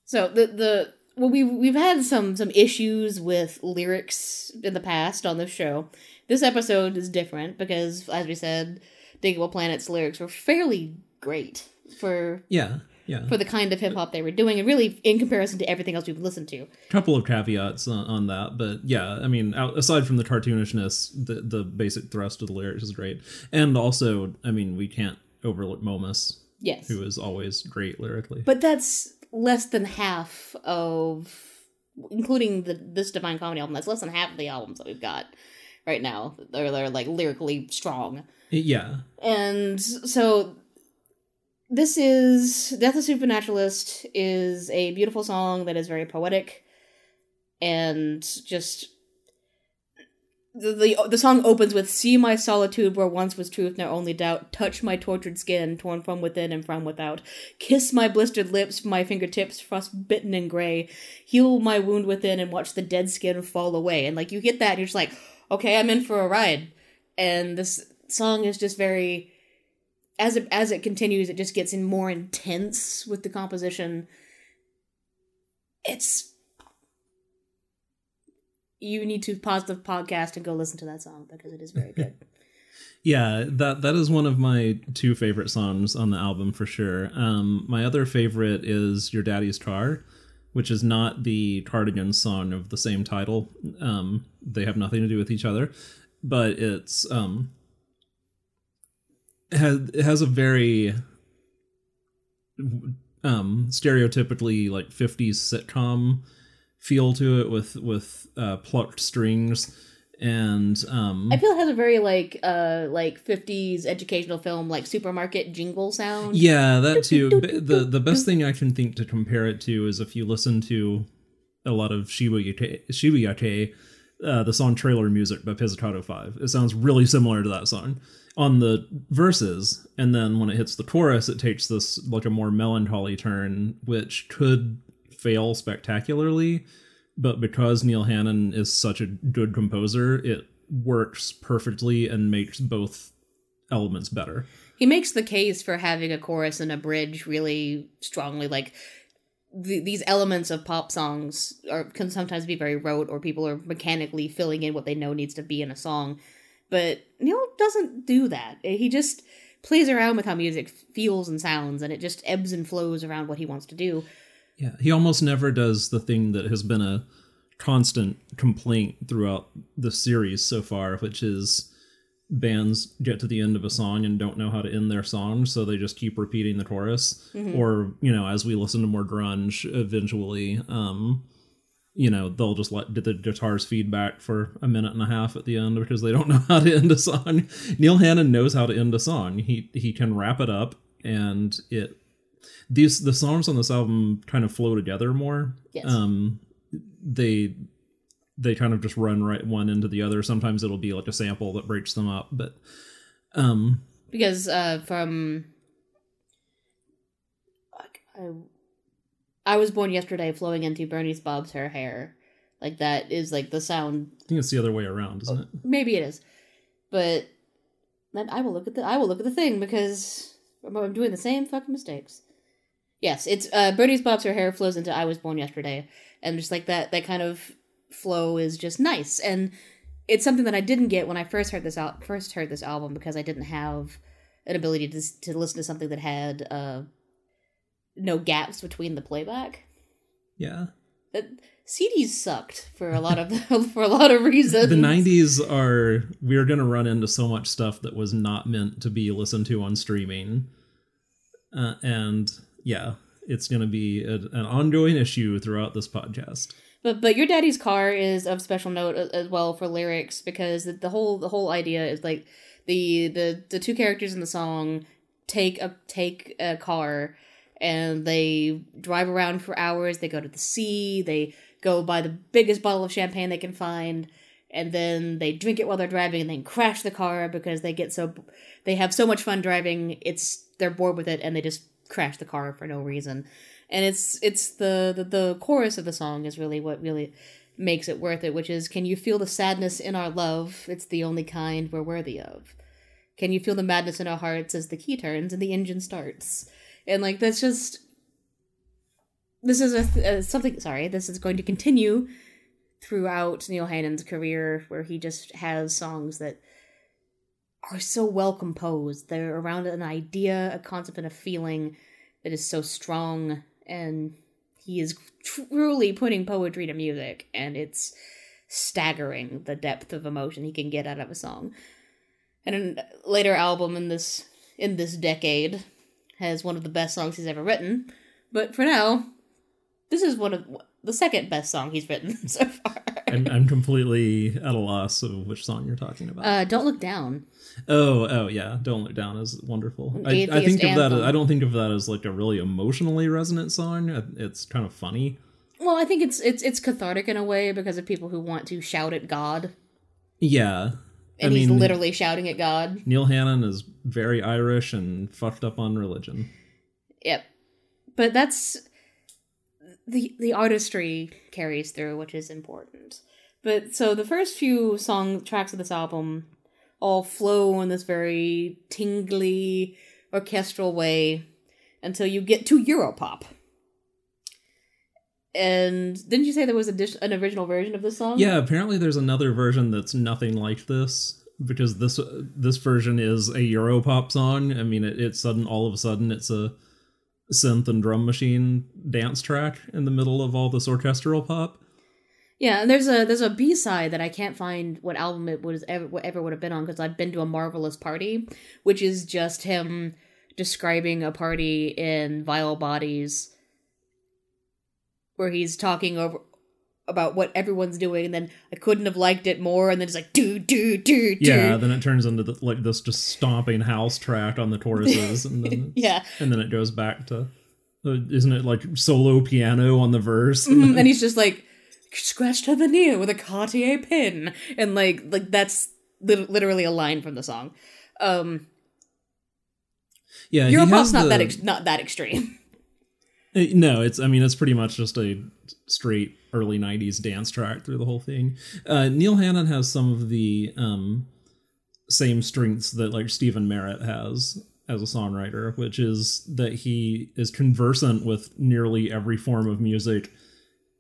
So the the well we we've had some some issues with lyrics in the past on this show. This episode is different because as we said, Digable Planet's lyrics were fairly great for yeah, yeah. for the kind of hip hop they were doing, and really in comparison to everything else we've listened to. couple of caveats on, on that, but yeah, I mean, out, aside from the cartoonishness, the the basic thrust of the lyrics is great, and also, I mean, we can't overlook Momus, Yes, who is always great lyrically. but that's less than half of, including the this Divine Comedy album. That's less than half of the albums that we've got right now. They're they're like lyrically strong, yeah, and so. This is Death of Supernaturalist is a beautiful song that is very poetic and just the, the the song opens with "See my solitude where once was truth, now only doubt. Touch my tortured skin, torn from within and from without. Kiss my blistered lips, my fingertips frostbitten and gray. Heal my wound within and watch the dead skin fall away." And like you get that, and you're just like, "Okay, I'm in for a ride." And this song is just very as it as it continues, it just gets in more intense with the composition. It's you need to pause the podcast and go listen to that song because it is very good. yeah. That that is one of my two favorite songs on the album for sure. Um, my other favorite is "Your Daddy's Car." Which is not the Cardigan song of the same title. Um, they have nothing to do with each other, but it's um, has it has a very um stereotypically like 50s sitcom feel to it with with uh plucked strings and um I feel it has a very like uh like fifties educational film like supermarket jingle sound. yeah that too the the best thing i can think to compare it to is if you listen to a lot of Shibuya-kei Shibuya-kei uh, the song trailer music by pizzicato 5 it sounds really similar to that song on the verses and then when it hits the chorus it takes this like a more melancholy turn which could fail spectacularly but because neil hannon is such a good composer it works perfectly and makes both elements better He makes the case for having a chorus and a bridge really strongly. Like the, these elements of pop songs are can sometimes be very rote, or people are mechanically filling in what they know needs to be in a song. But Neil doesn't do that. He just plays around with how music feels and sounds, and it just ebbs and flows around what he wants to do. Yeah, he almost never does the thing that has been a constant complaint throughout the series so far, which is bands get to the end of a song and don't know how to end their song, so they just keep repeating the chorus. Or, you know, as we listen to more grunge eventually, um, you know, they'll just let the guitars feedback for a minute and a half at the end because they don't know how to end a song. Neil Hannon knows how to end a song. He he can wrap it up and it these the songs on this album kind of flow together more. Yes. Um they they kind of just run right one into the other. Sometimes it'll be like a sample that breaks them up, but um because uh, from I, I was born yesterday, flowing into Bernice Bob's her hair, like that is like the sound. I think it's the other way around, isn't it? Maybe it is, but then I will look at the I will look at the thing because I'm doing the same fucking mistakes. Yes, it's uh, Bernice Bob's her hair flows into I was born yesterday, and just like that that kind of flow is just nice and it's something that I didn't get when I first heard this out first heard this album because I didn't have an ability to to listen to something that had uh no gaps between the playback. Yeah. That CDs sucked for a lot of for a lot of reasons. The 90s are we are going to run into so much stuff that was not meant to be listened to on streaming. Uh, and yeah, it's going to be a, an ongoing issue throughout this podcast. But but your daddy's car is of special note as well for lyrics because the, whole the whole idea is like the the the two characters in the song take a take a car and they drive around for hours. They go to the sea. They go buy the biggest bottle of champagne they can find, and then they drink it while they're driving, and then crash the car because they get so they have so much fun driving. It's they're bored with it, and they just crash the car for no reason. And it's it's the, the the chorus of the song is really what really makes it worth it which is can you feel the sadness in our love? It's the only kind we're worthy of. Can you feel the madness in our hearts as the key turns and the engine starts? And like that's just this is a, uh, something sorry this is going to continue throughout neil hannon's career where he just has songs that are so well composed. They're around an idea a concept and a feeling that is so strong and he is truly putting poetry to music and it's staggering the depth of emotion he can get out of a song. And a later album in this in this decade has one of the best songs he's ever written but for now this is one of the second best song he's written so far I'm, I'm completely at a loss of which song you're talking about. Uh, Don't Look Down. Oh, oh yeah, Don't Look Down is wonderful. I, I, think of that. As, I don't think of that as like a really emotionally resonant song. It's kind of funny. Well, I think it's it's it's cathartic in a way because of people who want to shout at God. Yeah, and I he's mean, literally shouting at God. Neil Hannon is very Irish and fucked up on religion. Yep, but that's the the artistry carries through, which is important. But so the first few song tracks of this album all flow in this very tingly orchestral way until you get to Europop. And didn't you say there was a an original version of this song? Yeah, apparently there's another version that's nothing like this because this this version is a Europop song. I mean, it, it's sudden all of a sudden it's a synth and drum machine dance track in the middle of all this orchestral pop. Yeah, and there's a there's a B side that I can't find what album it was ever would have been on because I've been to a marvelous party, which is just him describing a party in Vile Bodies, where he's talking over about what everyone's doing, and then I couldn't have liked it more, and then it's like do do do do. Yeah, then it turns into the, like this just stomping house track on the choruses, and then yeah, and then it goes back to, uh, isn't it like solo piano on the verse? Mm-hmm, and he's just like scratched her veneer with a Cartier pin, and like like that's li- literally a line from the song. Um, yeah, Europop's not the... that ex- not that extreme. No, it's I mean it's pretty much just a straight early 90s dance track through the whole thing. Uh, Neil Hannon has some of the um, same strengths that like Stephin Merritt has as a songwriter, which is that he is conversant with nearly every form of music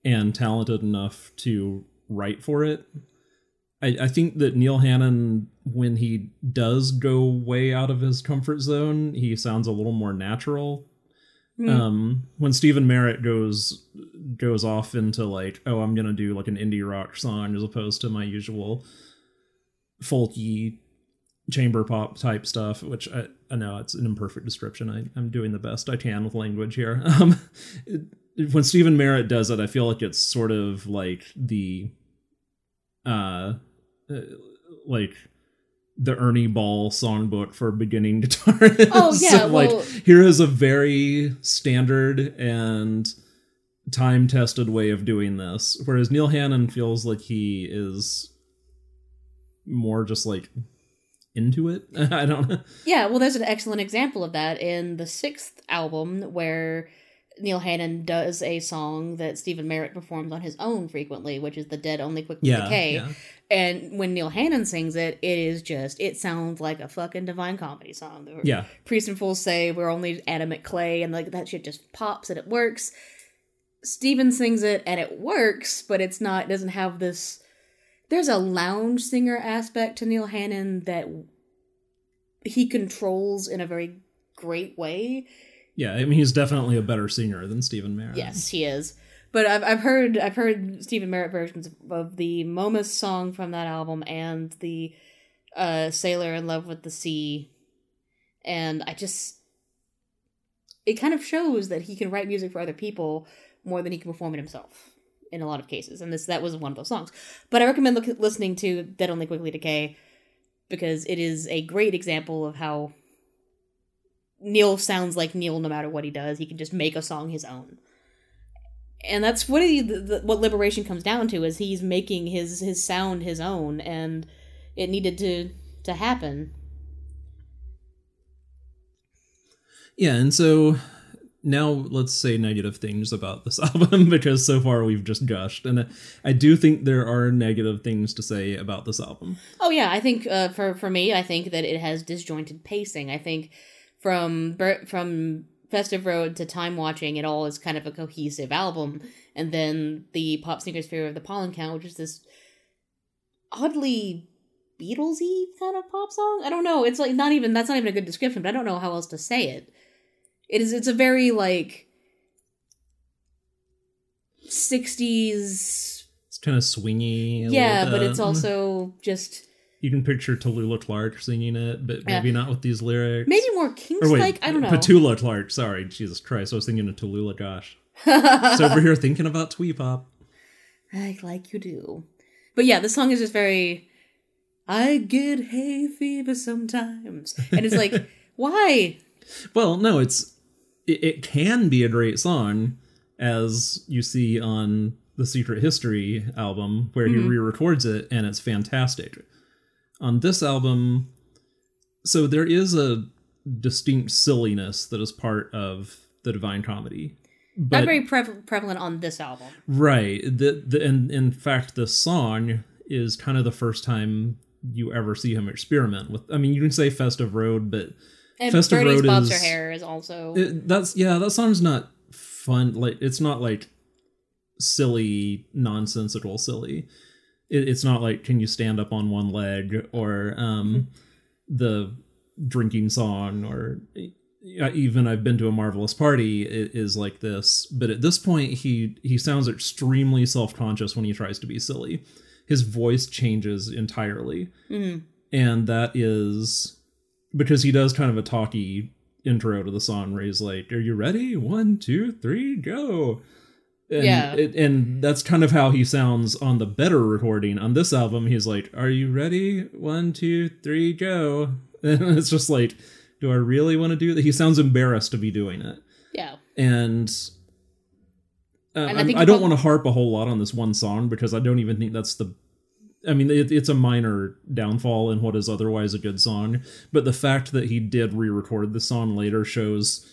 and talented enough to write for it. I, I think that Neil Hannon, when he does go way out of his comfort zone, he sounds a little more natural Mm. Um, when Stephin Merritt goes goes off into like, oh, I'm gonna do like an indie rock song as opposed to my usual folky chamber pop type stuff, which I, I know it's an imperfect description. I, I'm doing the best I can with language here. Um, it, when Stephin Merritt does it, I feel like it's sort of like the, uh, uh like the Ernie Ball songbook for beginning guitarists. Oh yeah, so, like here is a very standard and time tested way of doing this. Whereas Neil Hannon feels like he is more just like into it. I don't know. Yeah, well, there's an excellent example of that in the sixth album where Neil Hannon does a song that Stephin Merritt performs on his own frequently, which is "The Dead Only Quickly Yeah, Decay." yeah. And when Neil Hannon sings it, it is just it sounds like a fucking divine comedy song. The Yeah. Priest and Fools say we're only animate clay, and like that shit just pops and it works. Stephin sings it and it works, but it's not. It doesn't have this. There's a lounge singer aspect to Neil Hannon that he controls in a very great way. Yeah, I mean he's definitely a better singer than Stephin Merritt. Yes, he is. But I've I've heard I've heard Stephin Merritt versions of, the Momus song from that album and the uh, Sailor in Love with the Sea, and I just it kind of shows that he can write music for other people more than he can perform it himself in a lot of cases, and this that was one of those songs. But I recommend look, listening to Dead Only Quickly Decay because it is a great example of how Neil sounds like Neil no matter what he does. He can just make a song his own. And that's what he, the, the, what liberation comes down to is he's making his his sound his own and it needed to to happen. Yeah, and so now let's say negative things about this album because so far we've just gushed, and I- do think there are negative things to say about this album. Oh yeah, I think uh, for for me, I think that it has disjointed pacing. I think from from Festive Road to Time Watching, it all is kind of a cohesive album, and then the Pop Singers Fear of the Pollen Count, which is this oddly Beatlesy kind of pop song. I don't know. It's like not even that's not even a good description, but I don't know how else to say it. It is. It's a very like sixties. It's kind of swingy. a Yeah, but it's also just you can picture Tallulah Clark singing it, but Yeah. maybe not with these lyrics. maybe more wait, like I don't know. Petula Clark. Sorry, Jesus Christ, I was thinking of Tallulah. Gosh, it's over here thinking about twee pop. Like, like you do. But yeah, the song is just very. I get hay fever sometimes, and it's like, why? Well, no, it's it, it can be a great song, as you see on the Secret History album, where he mm-hmm. re-records it, and it's fantastic. On this album, so there is a distinct silliness that is part of the Divine Comedy. But Not very pre- prevalent on this album. Right. The, the and in fact, the song is kind of the first time you ever see him experiment with. I mean, you can say "Festive Road," but And Festive Bernie's Road Bobs is- Hair is also. it, that's yeah, that song's not fun. Like it's not like silly, nonsensical, silly. It, it's not like "Can you stand up on one leg" or um, the drinking song or even I've been to a marvelous party it is like this. But at this point, he he sounds extremely self conscious when he tries to be silly. His voice changes entirely, Mhm. and that is because he does kind of a talky intro to the song where he's like, "Are you ready? One, two, three, go." And Yeah. it, and that's kind of how he sounds on the better recording. On this album, he's like, "Are you ready? One, two, three, go." And it's just like, do I really want to do that? He sounds embarrassed to be doing it, Yeah. and. Uh, And I I'm- think I don't want to harp a whole lot on this one song because I don't even think that's the I mean, it, it's a minor downfall in what is otherwise a good song, but the fact that he did re-record the song later shows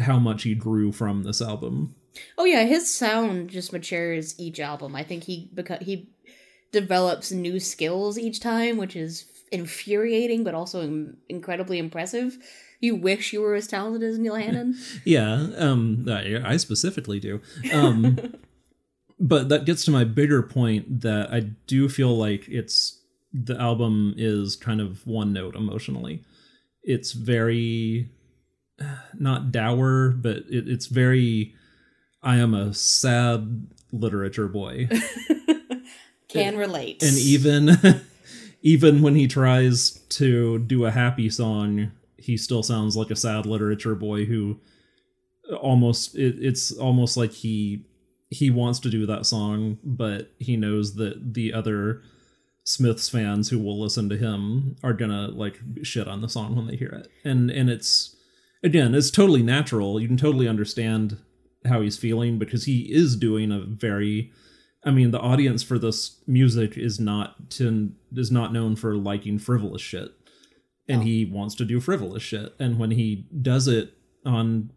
how much he grew from this album. Oh yeah, his sound just matures each album. I think he beca- he develops new skills each time, which is infuriating but also in- incredibly impressive. You wish you were as talented as Neil Hannon. Yeah, um, I, I specifically do. Um, but that gets to my bigger point that I do feel like it's the album is kind of one note emotionally. It's very not dour, but it, it's very. I am a sad literature boy. Can relate. and even even when he tries to do a happy song he still sounds like a sad literature boy who almost it, it's almost like he he wants to do that song but he knows that the other smiths fans who will listen to him are gonna like shit on the song when they hear it and and it's again it's totally natural you can totally understand how he's feeling because he is doing a very I mean, the audience for this music is not to, is not known for liking frivolous shit. and Oh. he wants to do frivolous shit. And when he does it on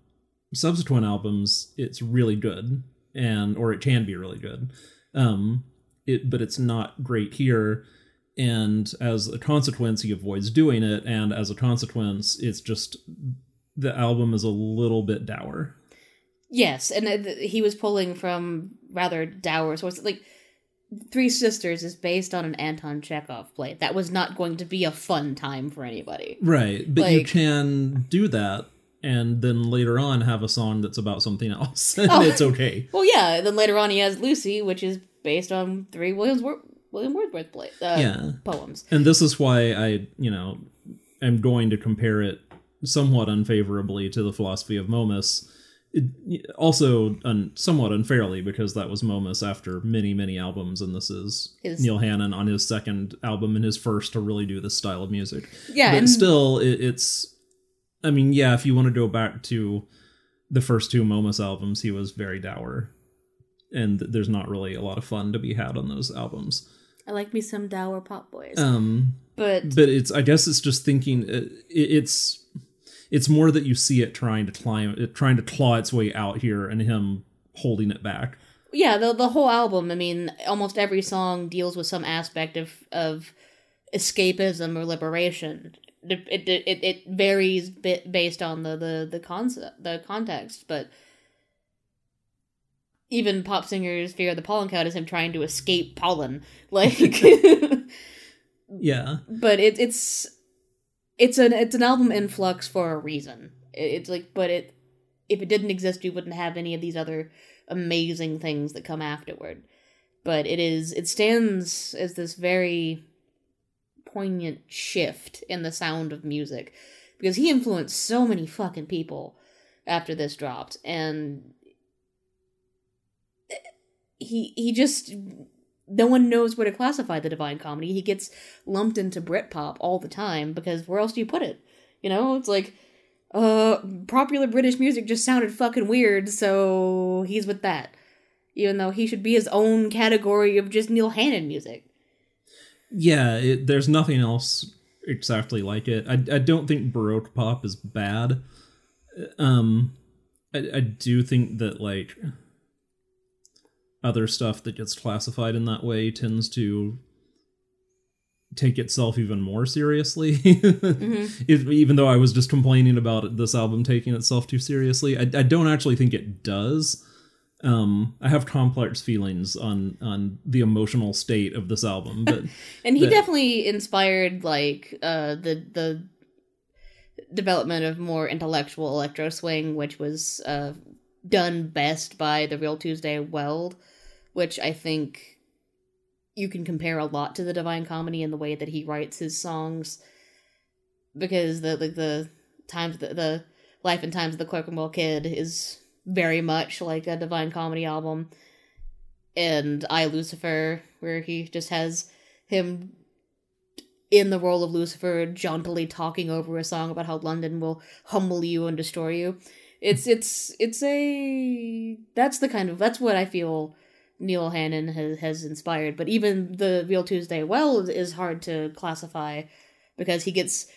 subsequent albums, it's really good, and or it can be really good. Um, it but it's not great here. And as a consequence, he avoids doing it, and as a consequence, it's just the album is a little bit dour. Yes, and th- he was pulling from rather dour sources. Like, Three Sisters is based on an Anton Chekhov play. That was not going to be a fun time for anybody. Right, but you can do that and then later on have a song that's about something else and Oh. it's okay. Well, yeah, and then later on he has Lucy, which is based on three Williams William Wordsworth play uh, Yeah. poems. And this is why I, you know, am going to compare it somewhat unfavorably to the philosophy of Momus. It, also, un, somewhat unfairly because that was Momus after many, many albums, and this is His- Neil Hannon on his second album and his first to really do this style of music. Yeah, but and still, it, it's. I mean, yeah, if you want to go back to the first two Momus albums, he was very dour, and there's not really a lot of fun to be had on those albums. I like me some dour pop boys. Um, but but it's I guess it's just thinking it, it's it's more that you see it trying to climb, it trying to claw its way out here, and him holding it back. yeah, the the whole album. I mean, almost every song deals with some aspect of of escapism or liberation. It it it, it varies bit based on the the the concept the context, but even pop singers fear the pollen count is him trying to escape pollen, like. Yeah, but it, it's it's an it's an album influx for a reason. It, it's like, but it if it didn't exist, you wouldn't have any of these other amazing things that come afterward. But it is it stands as this very poignant shift in the sound of music because he influenced so many fucking people after this dropped and he he just no one knows where to classify the divine comedy he gets lumped into britpop all the time because where else do you put it you know it's like uh popular british music just sounded fucking weird so he's with that even though he should be his own category of just neil hannon music yeah. It, there's nothing else exactly like it. I I don't think baroque pop is bad. Um, I I do think that like other stuff that gets classified in that way tends to take itself even more seriously. if, even though I was just complaining about this album taking itself too seriously, I, I don't actually think it does. Um, I have complex feelings on on the emotional state of this album, but and he But- definitely inspired like uh the the development of more intellectual electro swing which was uh done best by the real tuesday weld which i think you can compare a lot to the divine comedy in the way that he writes his songs because the the, the times the, the life and times of the clerkenwell kid is very much like a divine comedy album and i lucifer where he just has him in the role of Lucifer, jauntily talking over a song about how London will humble you and destroy you. It's it's it's a that's the kind of that's what I feel Neil Hannon has has inspired. But even the Real Tuesday Weld is hard to classify because he gets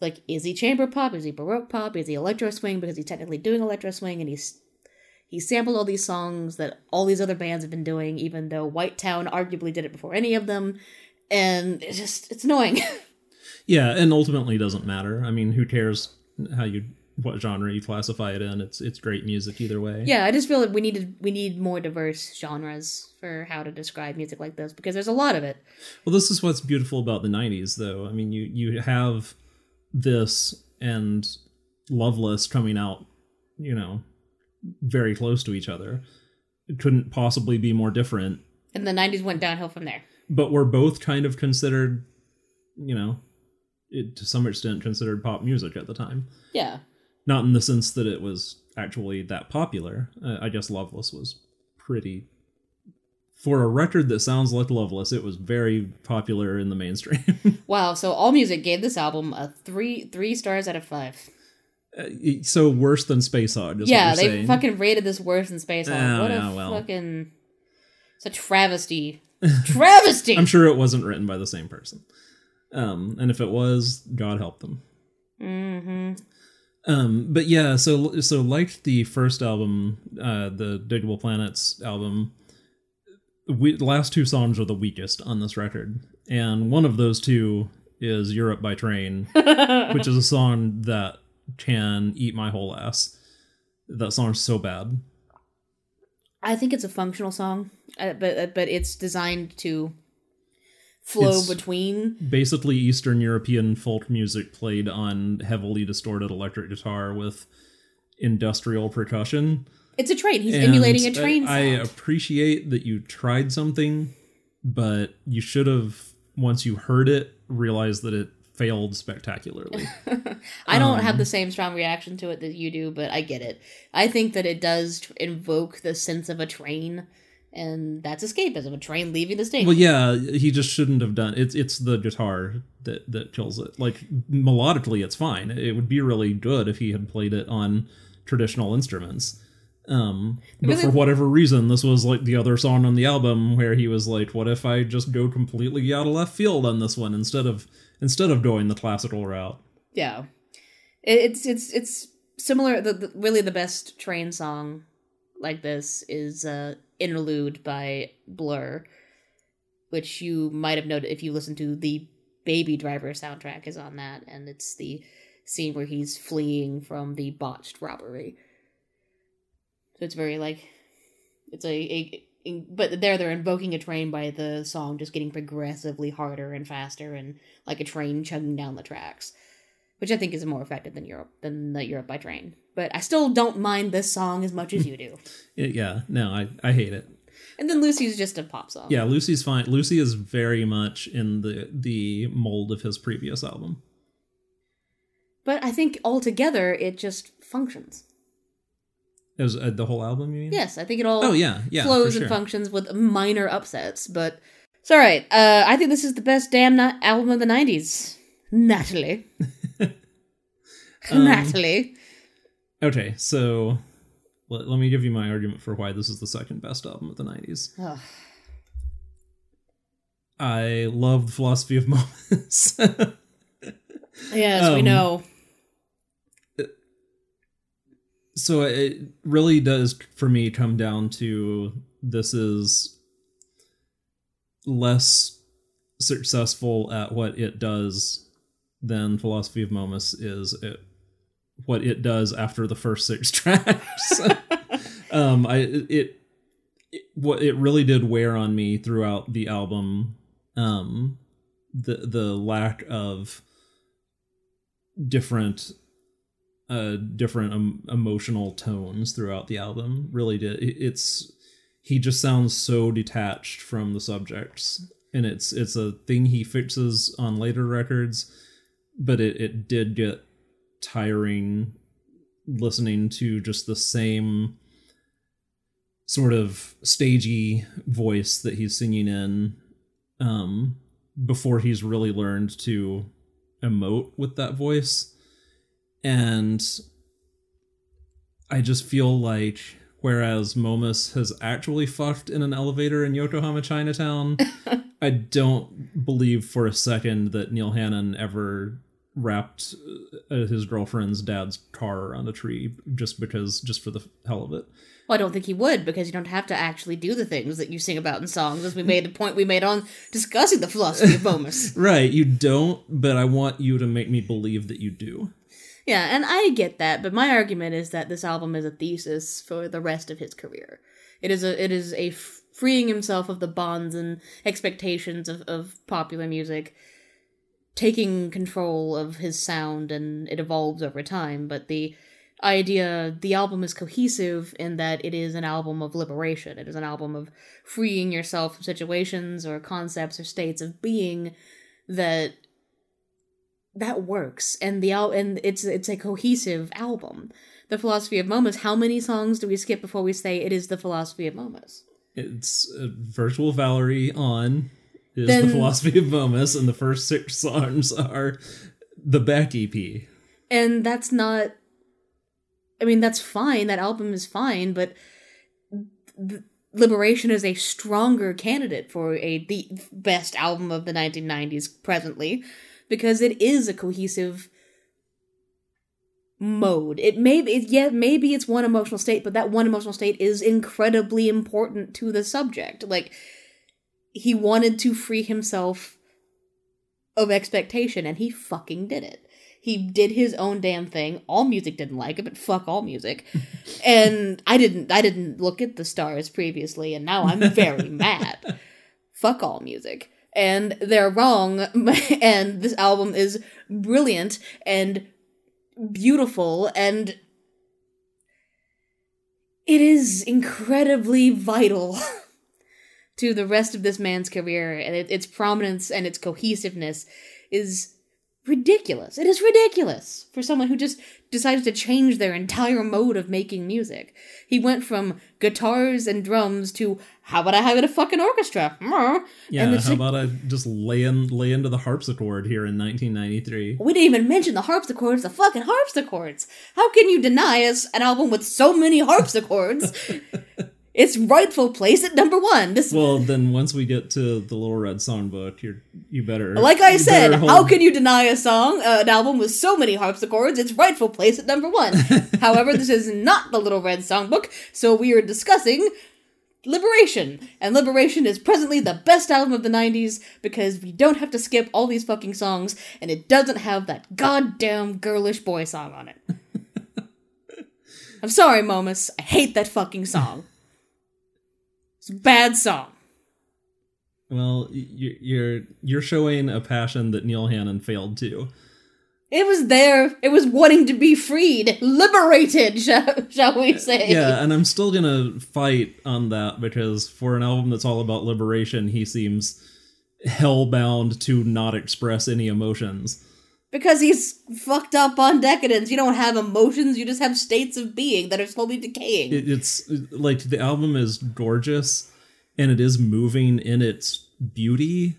like is he chamber pop? Is he baroque pop? Is he electro swing? Because he's technically doing electro swing and he's he sampled all these songs that all these other bands have been doing, even though White Town arguably did it before any of them and it's just it's annoying. yeah, and ultimately doesn't matter. I mean, who cares how you what genre you classify it in? It's it's great music either way. yeah, I just feel that we need to, we need more diverse genres for how to describe music like this because there's a lot of it. Well, this is what's beautiful about the '90s, though. I mean, you you have this and Loveless coming out, you know, very close to each other. It couldn't possibly be more different. And the 90s went downhill from there. But we're both kind of considered, you know, it, to some extent considered pop music at the time. Yeah. Not in the sense that it was actually that popular. Uh, I guess Loveless was pretty. For a record that sounds like Loveless, it was very popular in the mainstream. Wow, so All Music gave this album a 3 3 stars out of 5. Uh, so worse than Space Hog. Yeah, what they saying. fucking rated this worse than Space Hog. Oh, what a well. fucking it's a travesty. travesty. I'm sure it wasn't written by the same person. Um, and if it was, God help them. Mm-hmm. Um, but yeah, so so like the first album, uh, the Digable Planets album, we, the last two songs are the weakest on this record, and one of those two is "Europe by Train," which is a song that can eat my whole ass. That song's so bad. I think it's a functional song, uh, but uh, but it's designed to flow It's- between. Basically, Eastern European folk music played on heavily distorted electric guitar with industrial percussion. It's a train. He's And emulating a train. I, I appreciate that you tried something, but you should have, once you heard it, realized that it failed spectacularly. I don't Um, have the same strong reaction to it that you do, but I get it. I think that it does invoke the sense of a train, and that's escapism. A train leaving the station. well, yeah, he just shouldn't have done it's it's the guitar that that kills it. Like melodically, it's fine. It would be really good if he had played it on traditional instruments. Um, but Really- for whatever reason, this was like the other song on the album where he was like, "What if I just go completely out of left field on this one instead of instead of going the classical route?" Yeah, it's it's it's similar. The, the really the best train song like this is uh, "Interlude" by Blur, which you might have noted if you listen to the Baby Driver soundtrack is on that, and it's the scene where he's fleeing from the botched robbery. So it's very like it's a, a in- but there they're invoking a train by the song just getting progressively harder and faster and like a train chugging down the tracks which I think is more effective than Europe than the Europe by Train. But I still don't mind this song as much as you do. Yeah, no, I I hate it. and then Lucy's just a pop song. Yeah, Lucy's fine. Lucy is very much in the the mold of his previous album. But I think altogether it just functions. It was uh, the whole album, you mean? Yes, I think it all Oh yeah, yeah. flows sure. and functions with minor upsets. But it's all right. Uh, I think this is the best damn album of the '90s. Natalie, Um, Natalie. Okay, so let, let me give you my argument for why this is the second best album of the '90s. Ugh. I love the philosophy of Momus. Yes, we Um, know. so it really does for me come down to this is less successful at what it does than philosophy of momus is at what it does after the first six tracks. Um i it, it what it really did wear on me throughout the album um the the lack of different uh different um, emotional tones throughout the album really did it's he just sounds so detached from the subjects. And it's it's a thing he fixes on later records but it, it did get tiring listening to just the same sort of stagey voice that he's singing in um before he's really learned to emote with that voice. And i just feel like whereas momus has actually fucked in an elevator in yokohama chinatown i don't believe for a second that neil hannon ever wrapped uh, his girlfriend's dad's car around a tree just because just for the hell of it Well, I don't think he would because you don't have to actually do the things that you sing about in songs, as we made the point we made on discussing the philosophy of Momus. right you don't but i want you to make me believe that you do yeah, and I get that, but my argument is that this album is a thesis for the rest of his career. It is a it is a freeing himself of the bonds and expectations of, of popular music, taking control of his sound, and it evolves over time. But the idea the album is cohesive in that it is an album of liberation. It is an album of freeing yourself from situations or concepts or states of being that that works and the al- and it's it's a cohesive album. The philosophy of Momus. How many songs do we skip before we say it is the philosophy of Momus? it's uh, virtual valerie on is Then- the philosophy of momus and the first six songs are the back ep And that's not. I mean, that's fine. That album is fine, but th- Liberation is a stronger candidate for a the best album of the 1990s presently because it is a cohesive mode. It may be yeah, maybe it's one emotional state, but that one emotional state is incredibly important to the subject. Like he wanted to free himself of expectation and he fucking did it. He did his own damn thing. AllMusic didn't like it, but fuck all music. and I didn't I didn't look at the stars previously and now I'm very mad. Fuck all music. And they're wrong and this album is brilliant and beautiful and it is incredibly vital to the rest of this man's career and it, its prominence and its cohesiveness is ridiculous. It is ridiculous for someone who just decided to change their entire mode of making music. He went from guitars and drums to how about I have it a fucking orchestra? Yeah, how about I just lay in lay into the harpsichord here in 1993? We didn't even mention the harpsichords, the fucking harpsichords. How can you deny us an album with so many harpsichords? its rightful place at number one. This well, then once we get to the Little Red Songbook, you're you better. Like I said, how can you deny a song, uh, an album with so many harpsichords, its rightful place at number one? However, this is not the Little Red Songbook, so we are discussing Liberation. And Liberation is presently the best album of the 90s because we don't have to skip all these fucking songs and it doesn't have that goddamn girlish boy song on it. I'm sorry, Momus. I hate that fucking song. It's bad song. Well, you're you're showing a passion that Neil Hannon failed to. It was there. It was wanting to be freed, liberated, shall, shall we uh, say? Yeah, and I'm still gonna fight on that because for an album that's all about liberation, he seems hellbound to not express any emotions. Because he's fucked up on decadence. You don't have emotions, you just have states of being that are slowly decaying. It, it's like the album is gorgeous and it is moving in its beauty,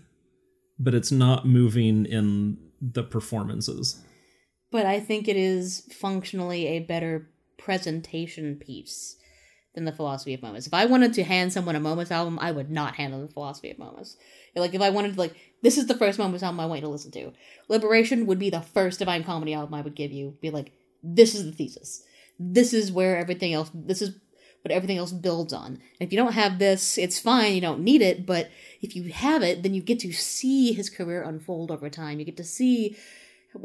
but it's not moving in the performances. But I think it is functionally a better presentation piece than the Philosophy of Momus. If I wanted to hand someone a Momus album, I would not hand them the Philosophy of Momus. Like if I wanted to like this is the first Momus album I want you to listen to. Liberation would be the first Divine Comedy album I would give you. Be like, this is the thesis. This is where everything else this is what everything else builds on. And if you don't have this, it's fine, you don't need it, but if you have it, then you get to see his career unfold over time. You get to see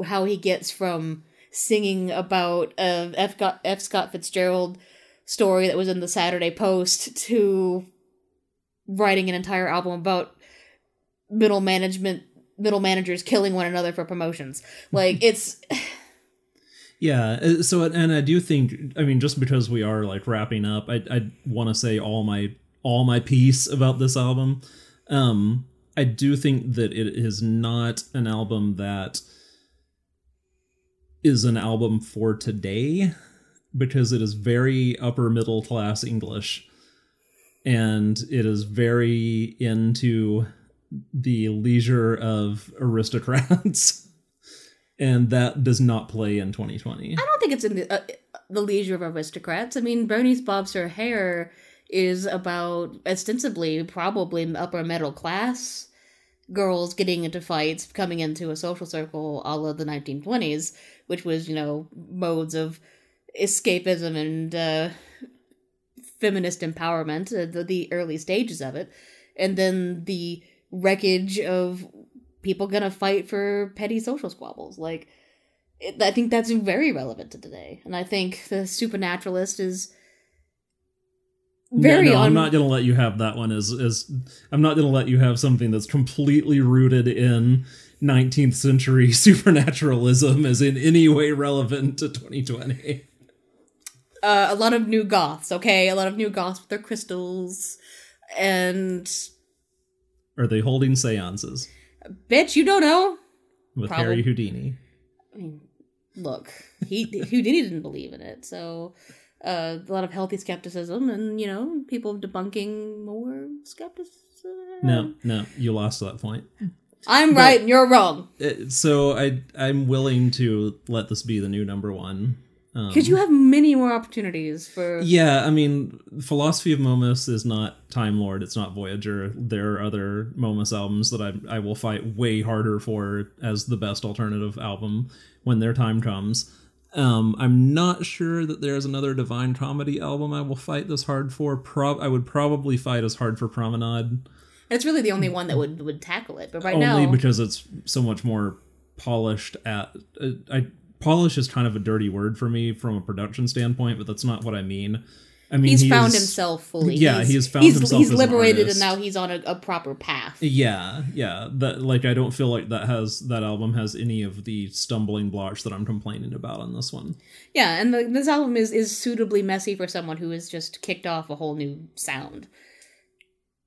how he gets from singing about a F. F. Scott Fitzgerald story that was in the Saturday Post to writing an entire album about middle management middle managers killing one another for promotions. Like it's yeah uh, so and i do think i mean just because we are like wrapping up i i want to say all my all my piece about this album um i do think that it is not an album that is an album for today because it is very upper middle class english and it is very into the leisure of aristocrats and that does not play in 2020 i don't think it's in the, uh, the leisure of aristocrats. I mean bernice bobs her hair is about ostensibly probably upper middle class girls getting into fights coming into a social circle all of the 1920s which was you know modes of escapism and uh, feminist empowerment uh, the, the early stages of it. And then the wreckage of people gonna fight for petty social squabbles. Like, it, I think that's very relevant to today, and I think the supernaturalist is very. No, no un- I'm not gonna let you have that one. Is as I'm not gonna let you have something that's completely rooted in 19th century supernaturalism as in any way relevant to 2020. Uh, a lot of new goths, okay, a lot of new goths with their crystals, and are they holding seances? Bitch, you don't know. With Probably. Harry Houdini. I mean, look, he Houdini didn't believe in it, so uh, a lot of healthy skepticism, and you know, people debunking more skepticism. No, no, you lost that point. I'm but, right and you're wrong. So I I'm willing to let this be the new number one Um, Because you have many more opportunities for. yeah, I mean, Philosophy of Momus is not Timelord. It's not Voyager. There are other Momus albums that I I will fight way harder for as the best alternative album when their time comes. Um, I'm not sure that there's another Divine Comedy album I will fight this hard for. Prob I would probably fight as hard for Promenade. It's really the only one that would would tackle it. But right only now, because it's so much more polished at uh, I polish is kind of a dirty word for me from a production standpoint, but that's not what I mean. I mean he's he found is- himself fully. Yeah, he's, he has found he's, himself He's an liberated, artist. and now he's on a, a proper path. Yeah, yeah. That like I don't feel like that has that album has any of the stumbling blocks that I'm complaining about on this one. Yeah, and the, this album is is suitably messy for someone who has just kicked off a whole new sound.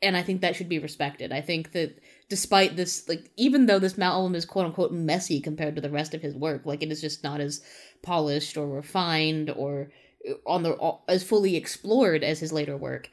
And I think that should be respected. I think that despite this like even though this album is quote unquote messy compared to the rest of his work, like it is just not as polished or refined or uh, on the uh, as fully explored as his later work.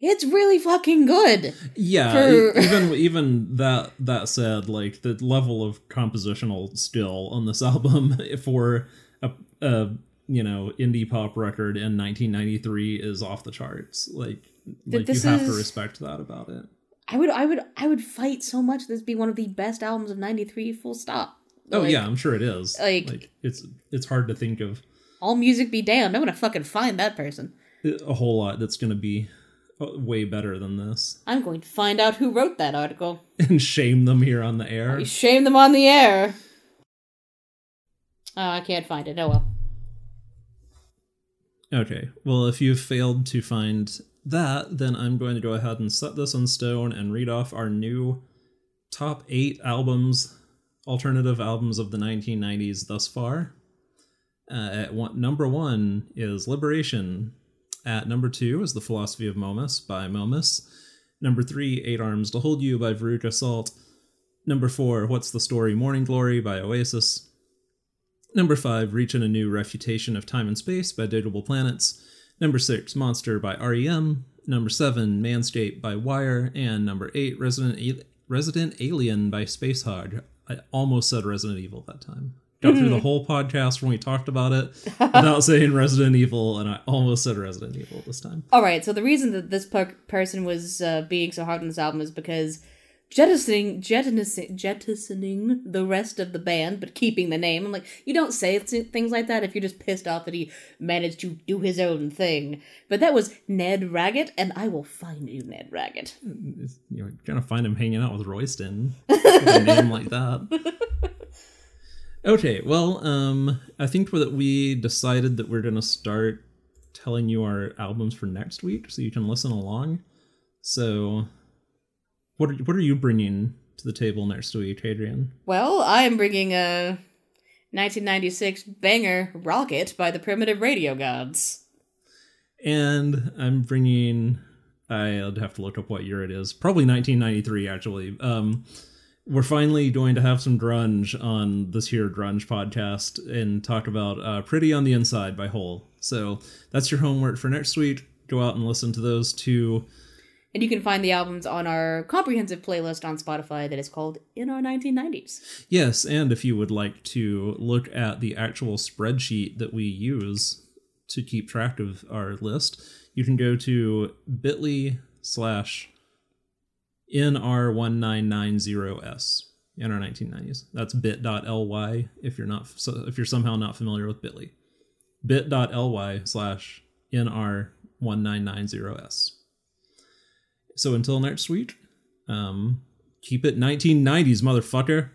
It's really fucking good. Yeah, For- even even that that said, like the level of compositional skill on this album for a, a you know indie pop record in 1993 is off the charts. Like like you this have to respect that about it. I would I would I would fight so much this be one of the best albums of 93 full stop. Oh Like, yeah, I'm sure it is. like- it's it's hard to think of AllMusic be damned. I'm going to fucking find that person. a whole lot that's going to be uh, way better than this I'm going to find out who wrote that article. and shame them here on the air. You shame them on the air. Oh, I can't find it. Oh well. Okay, well, if you've failed to find that, then I'm going to go ahead and set this in stone and read off our new top eight albums, alternative albums of the 1990s thus far. Uh, at one, number one is Liberation. At number two is The Philosophy of Momus by Momus. Number three, Eight Arms to Hold You by Veruca Salt. Number four, What's the Story? Morning Glory by Oasis. Number 5, Reaching a New Refutation of Time and Space by Digable Planets. Number 6, Monster by REM. Number 7, Manscape by Wire. And number 8, Resident, A- Resident Alien by Spacehog. I almost said Resident Evil that time. Got through the whole podcast when we talked about it without saying Resident Evil, and I almost said Resident Evil this time. All right. So the reason that this per- person was uh, being so hard on this album is because jettisoning, jettisoning, jettisoning the rest of the band, but keeping the name. I'm like, you don't say things like that if you're just pissed off that he managed to do his own thing. But that was Ned Raggett, and I will find you, Ned Raggett. You're gonna find him hanging out with Royston with a name like that. Okay, well, um, I think that we decided that we're gonna start telling you our albums for next week, so you can listen along. So, what are, what are you bringing to the table next week, Adrian? Well, I am bringing a 1996 banger Rocket by the Primitive Radio Gods. And I'm bringing. I'd have to look up what year it is. Probably 1993, actually. Um, we're finally going to have some grunge on this here grunge podcast and talk about uh, "Pretty on the Inside" by Hole. So that's your homework for next week. Go out and listen to those two. And you can find the albums on our comprehensive playlist on Spotify that is called In Our 1990s. Yes, and if you would like to look at the actual spreadsheet that we use to keep track of our list, you can go to bit.ly slash NR1990S, in our 1990s. That's bit.ly if you're not if you're somehow not familiar with bit.ly. bit.ly slash NR1990S. So until next week, um, keep it 1990s, motherfucker.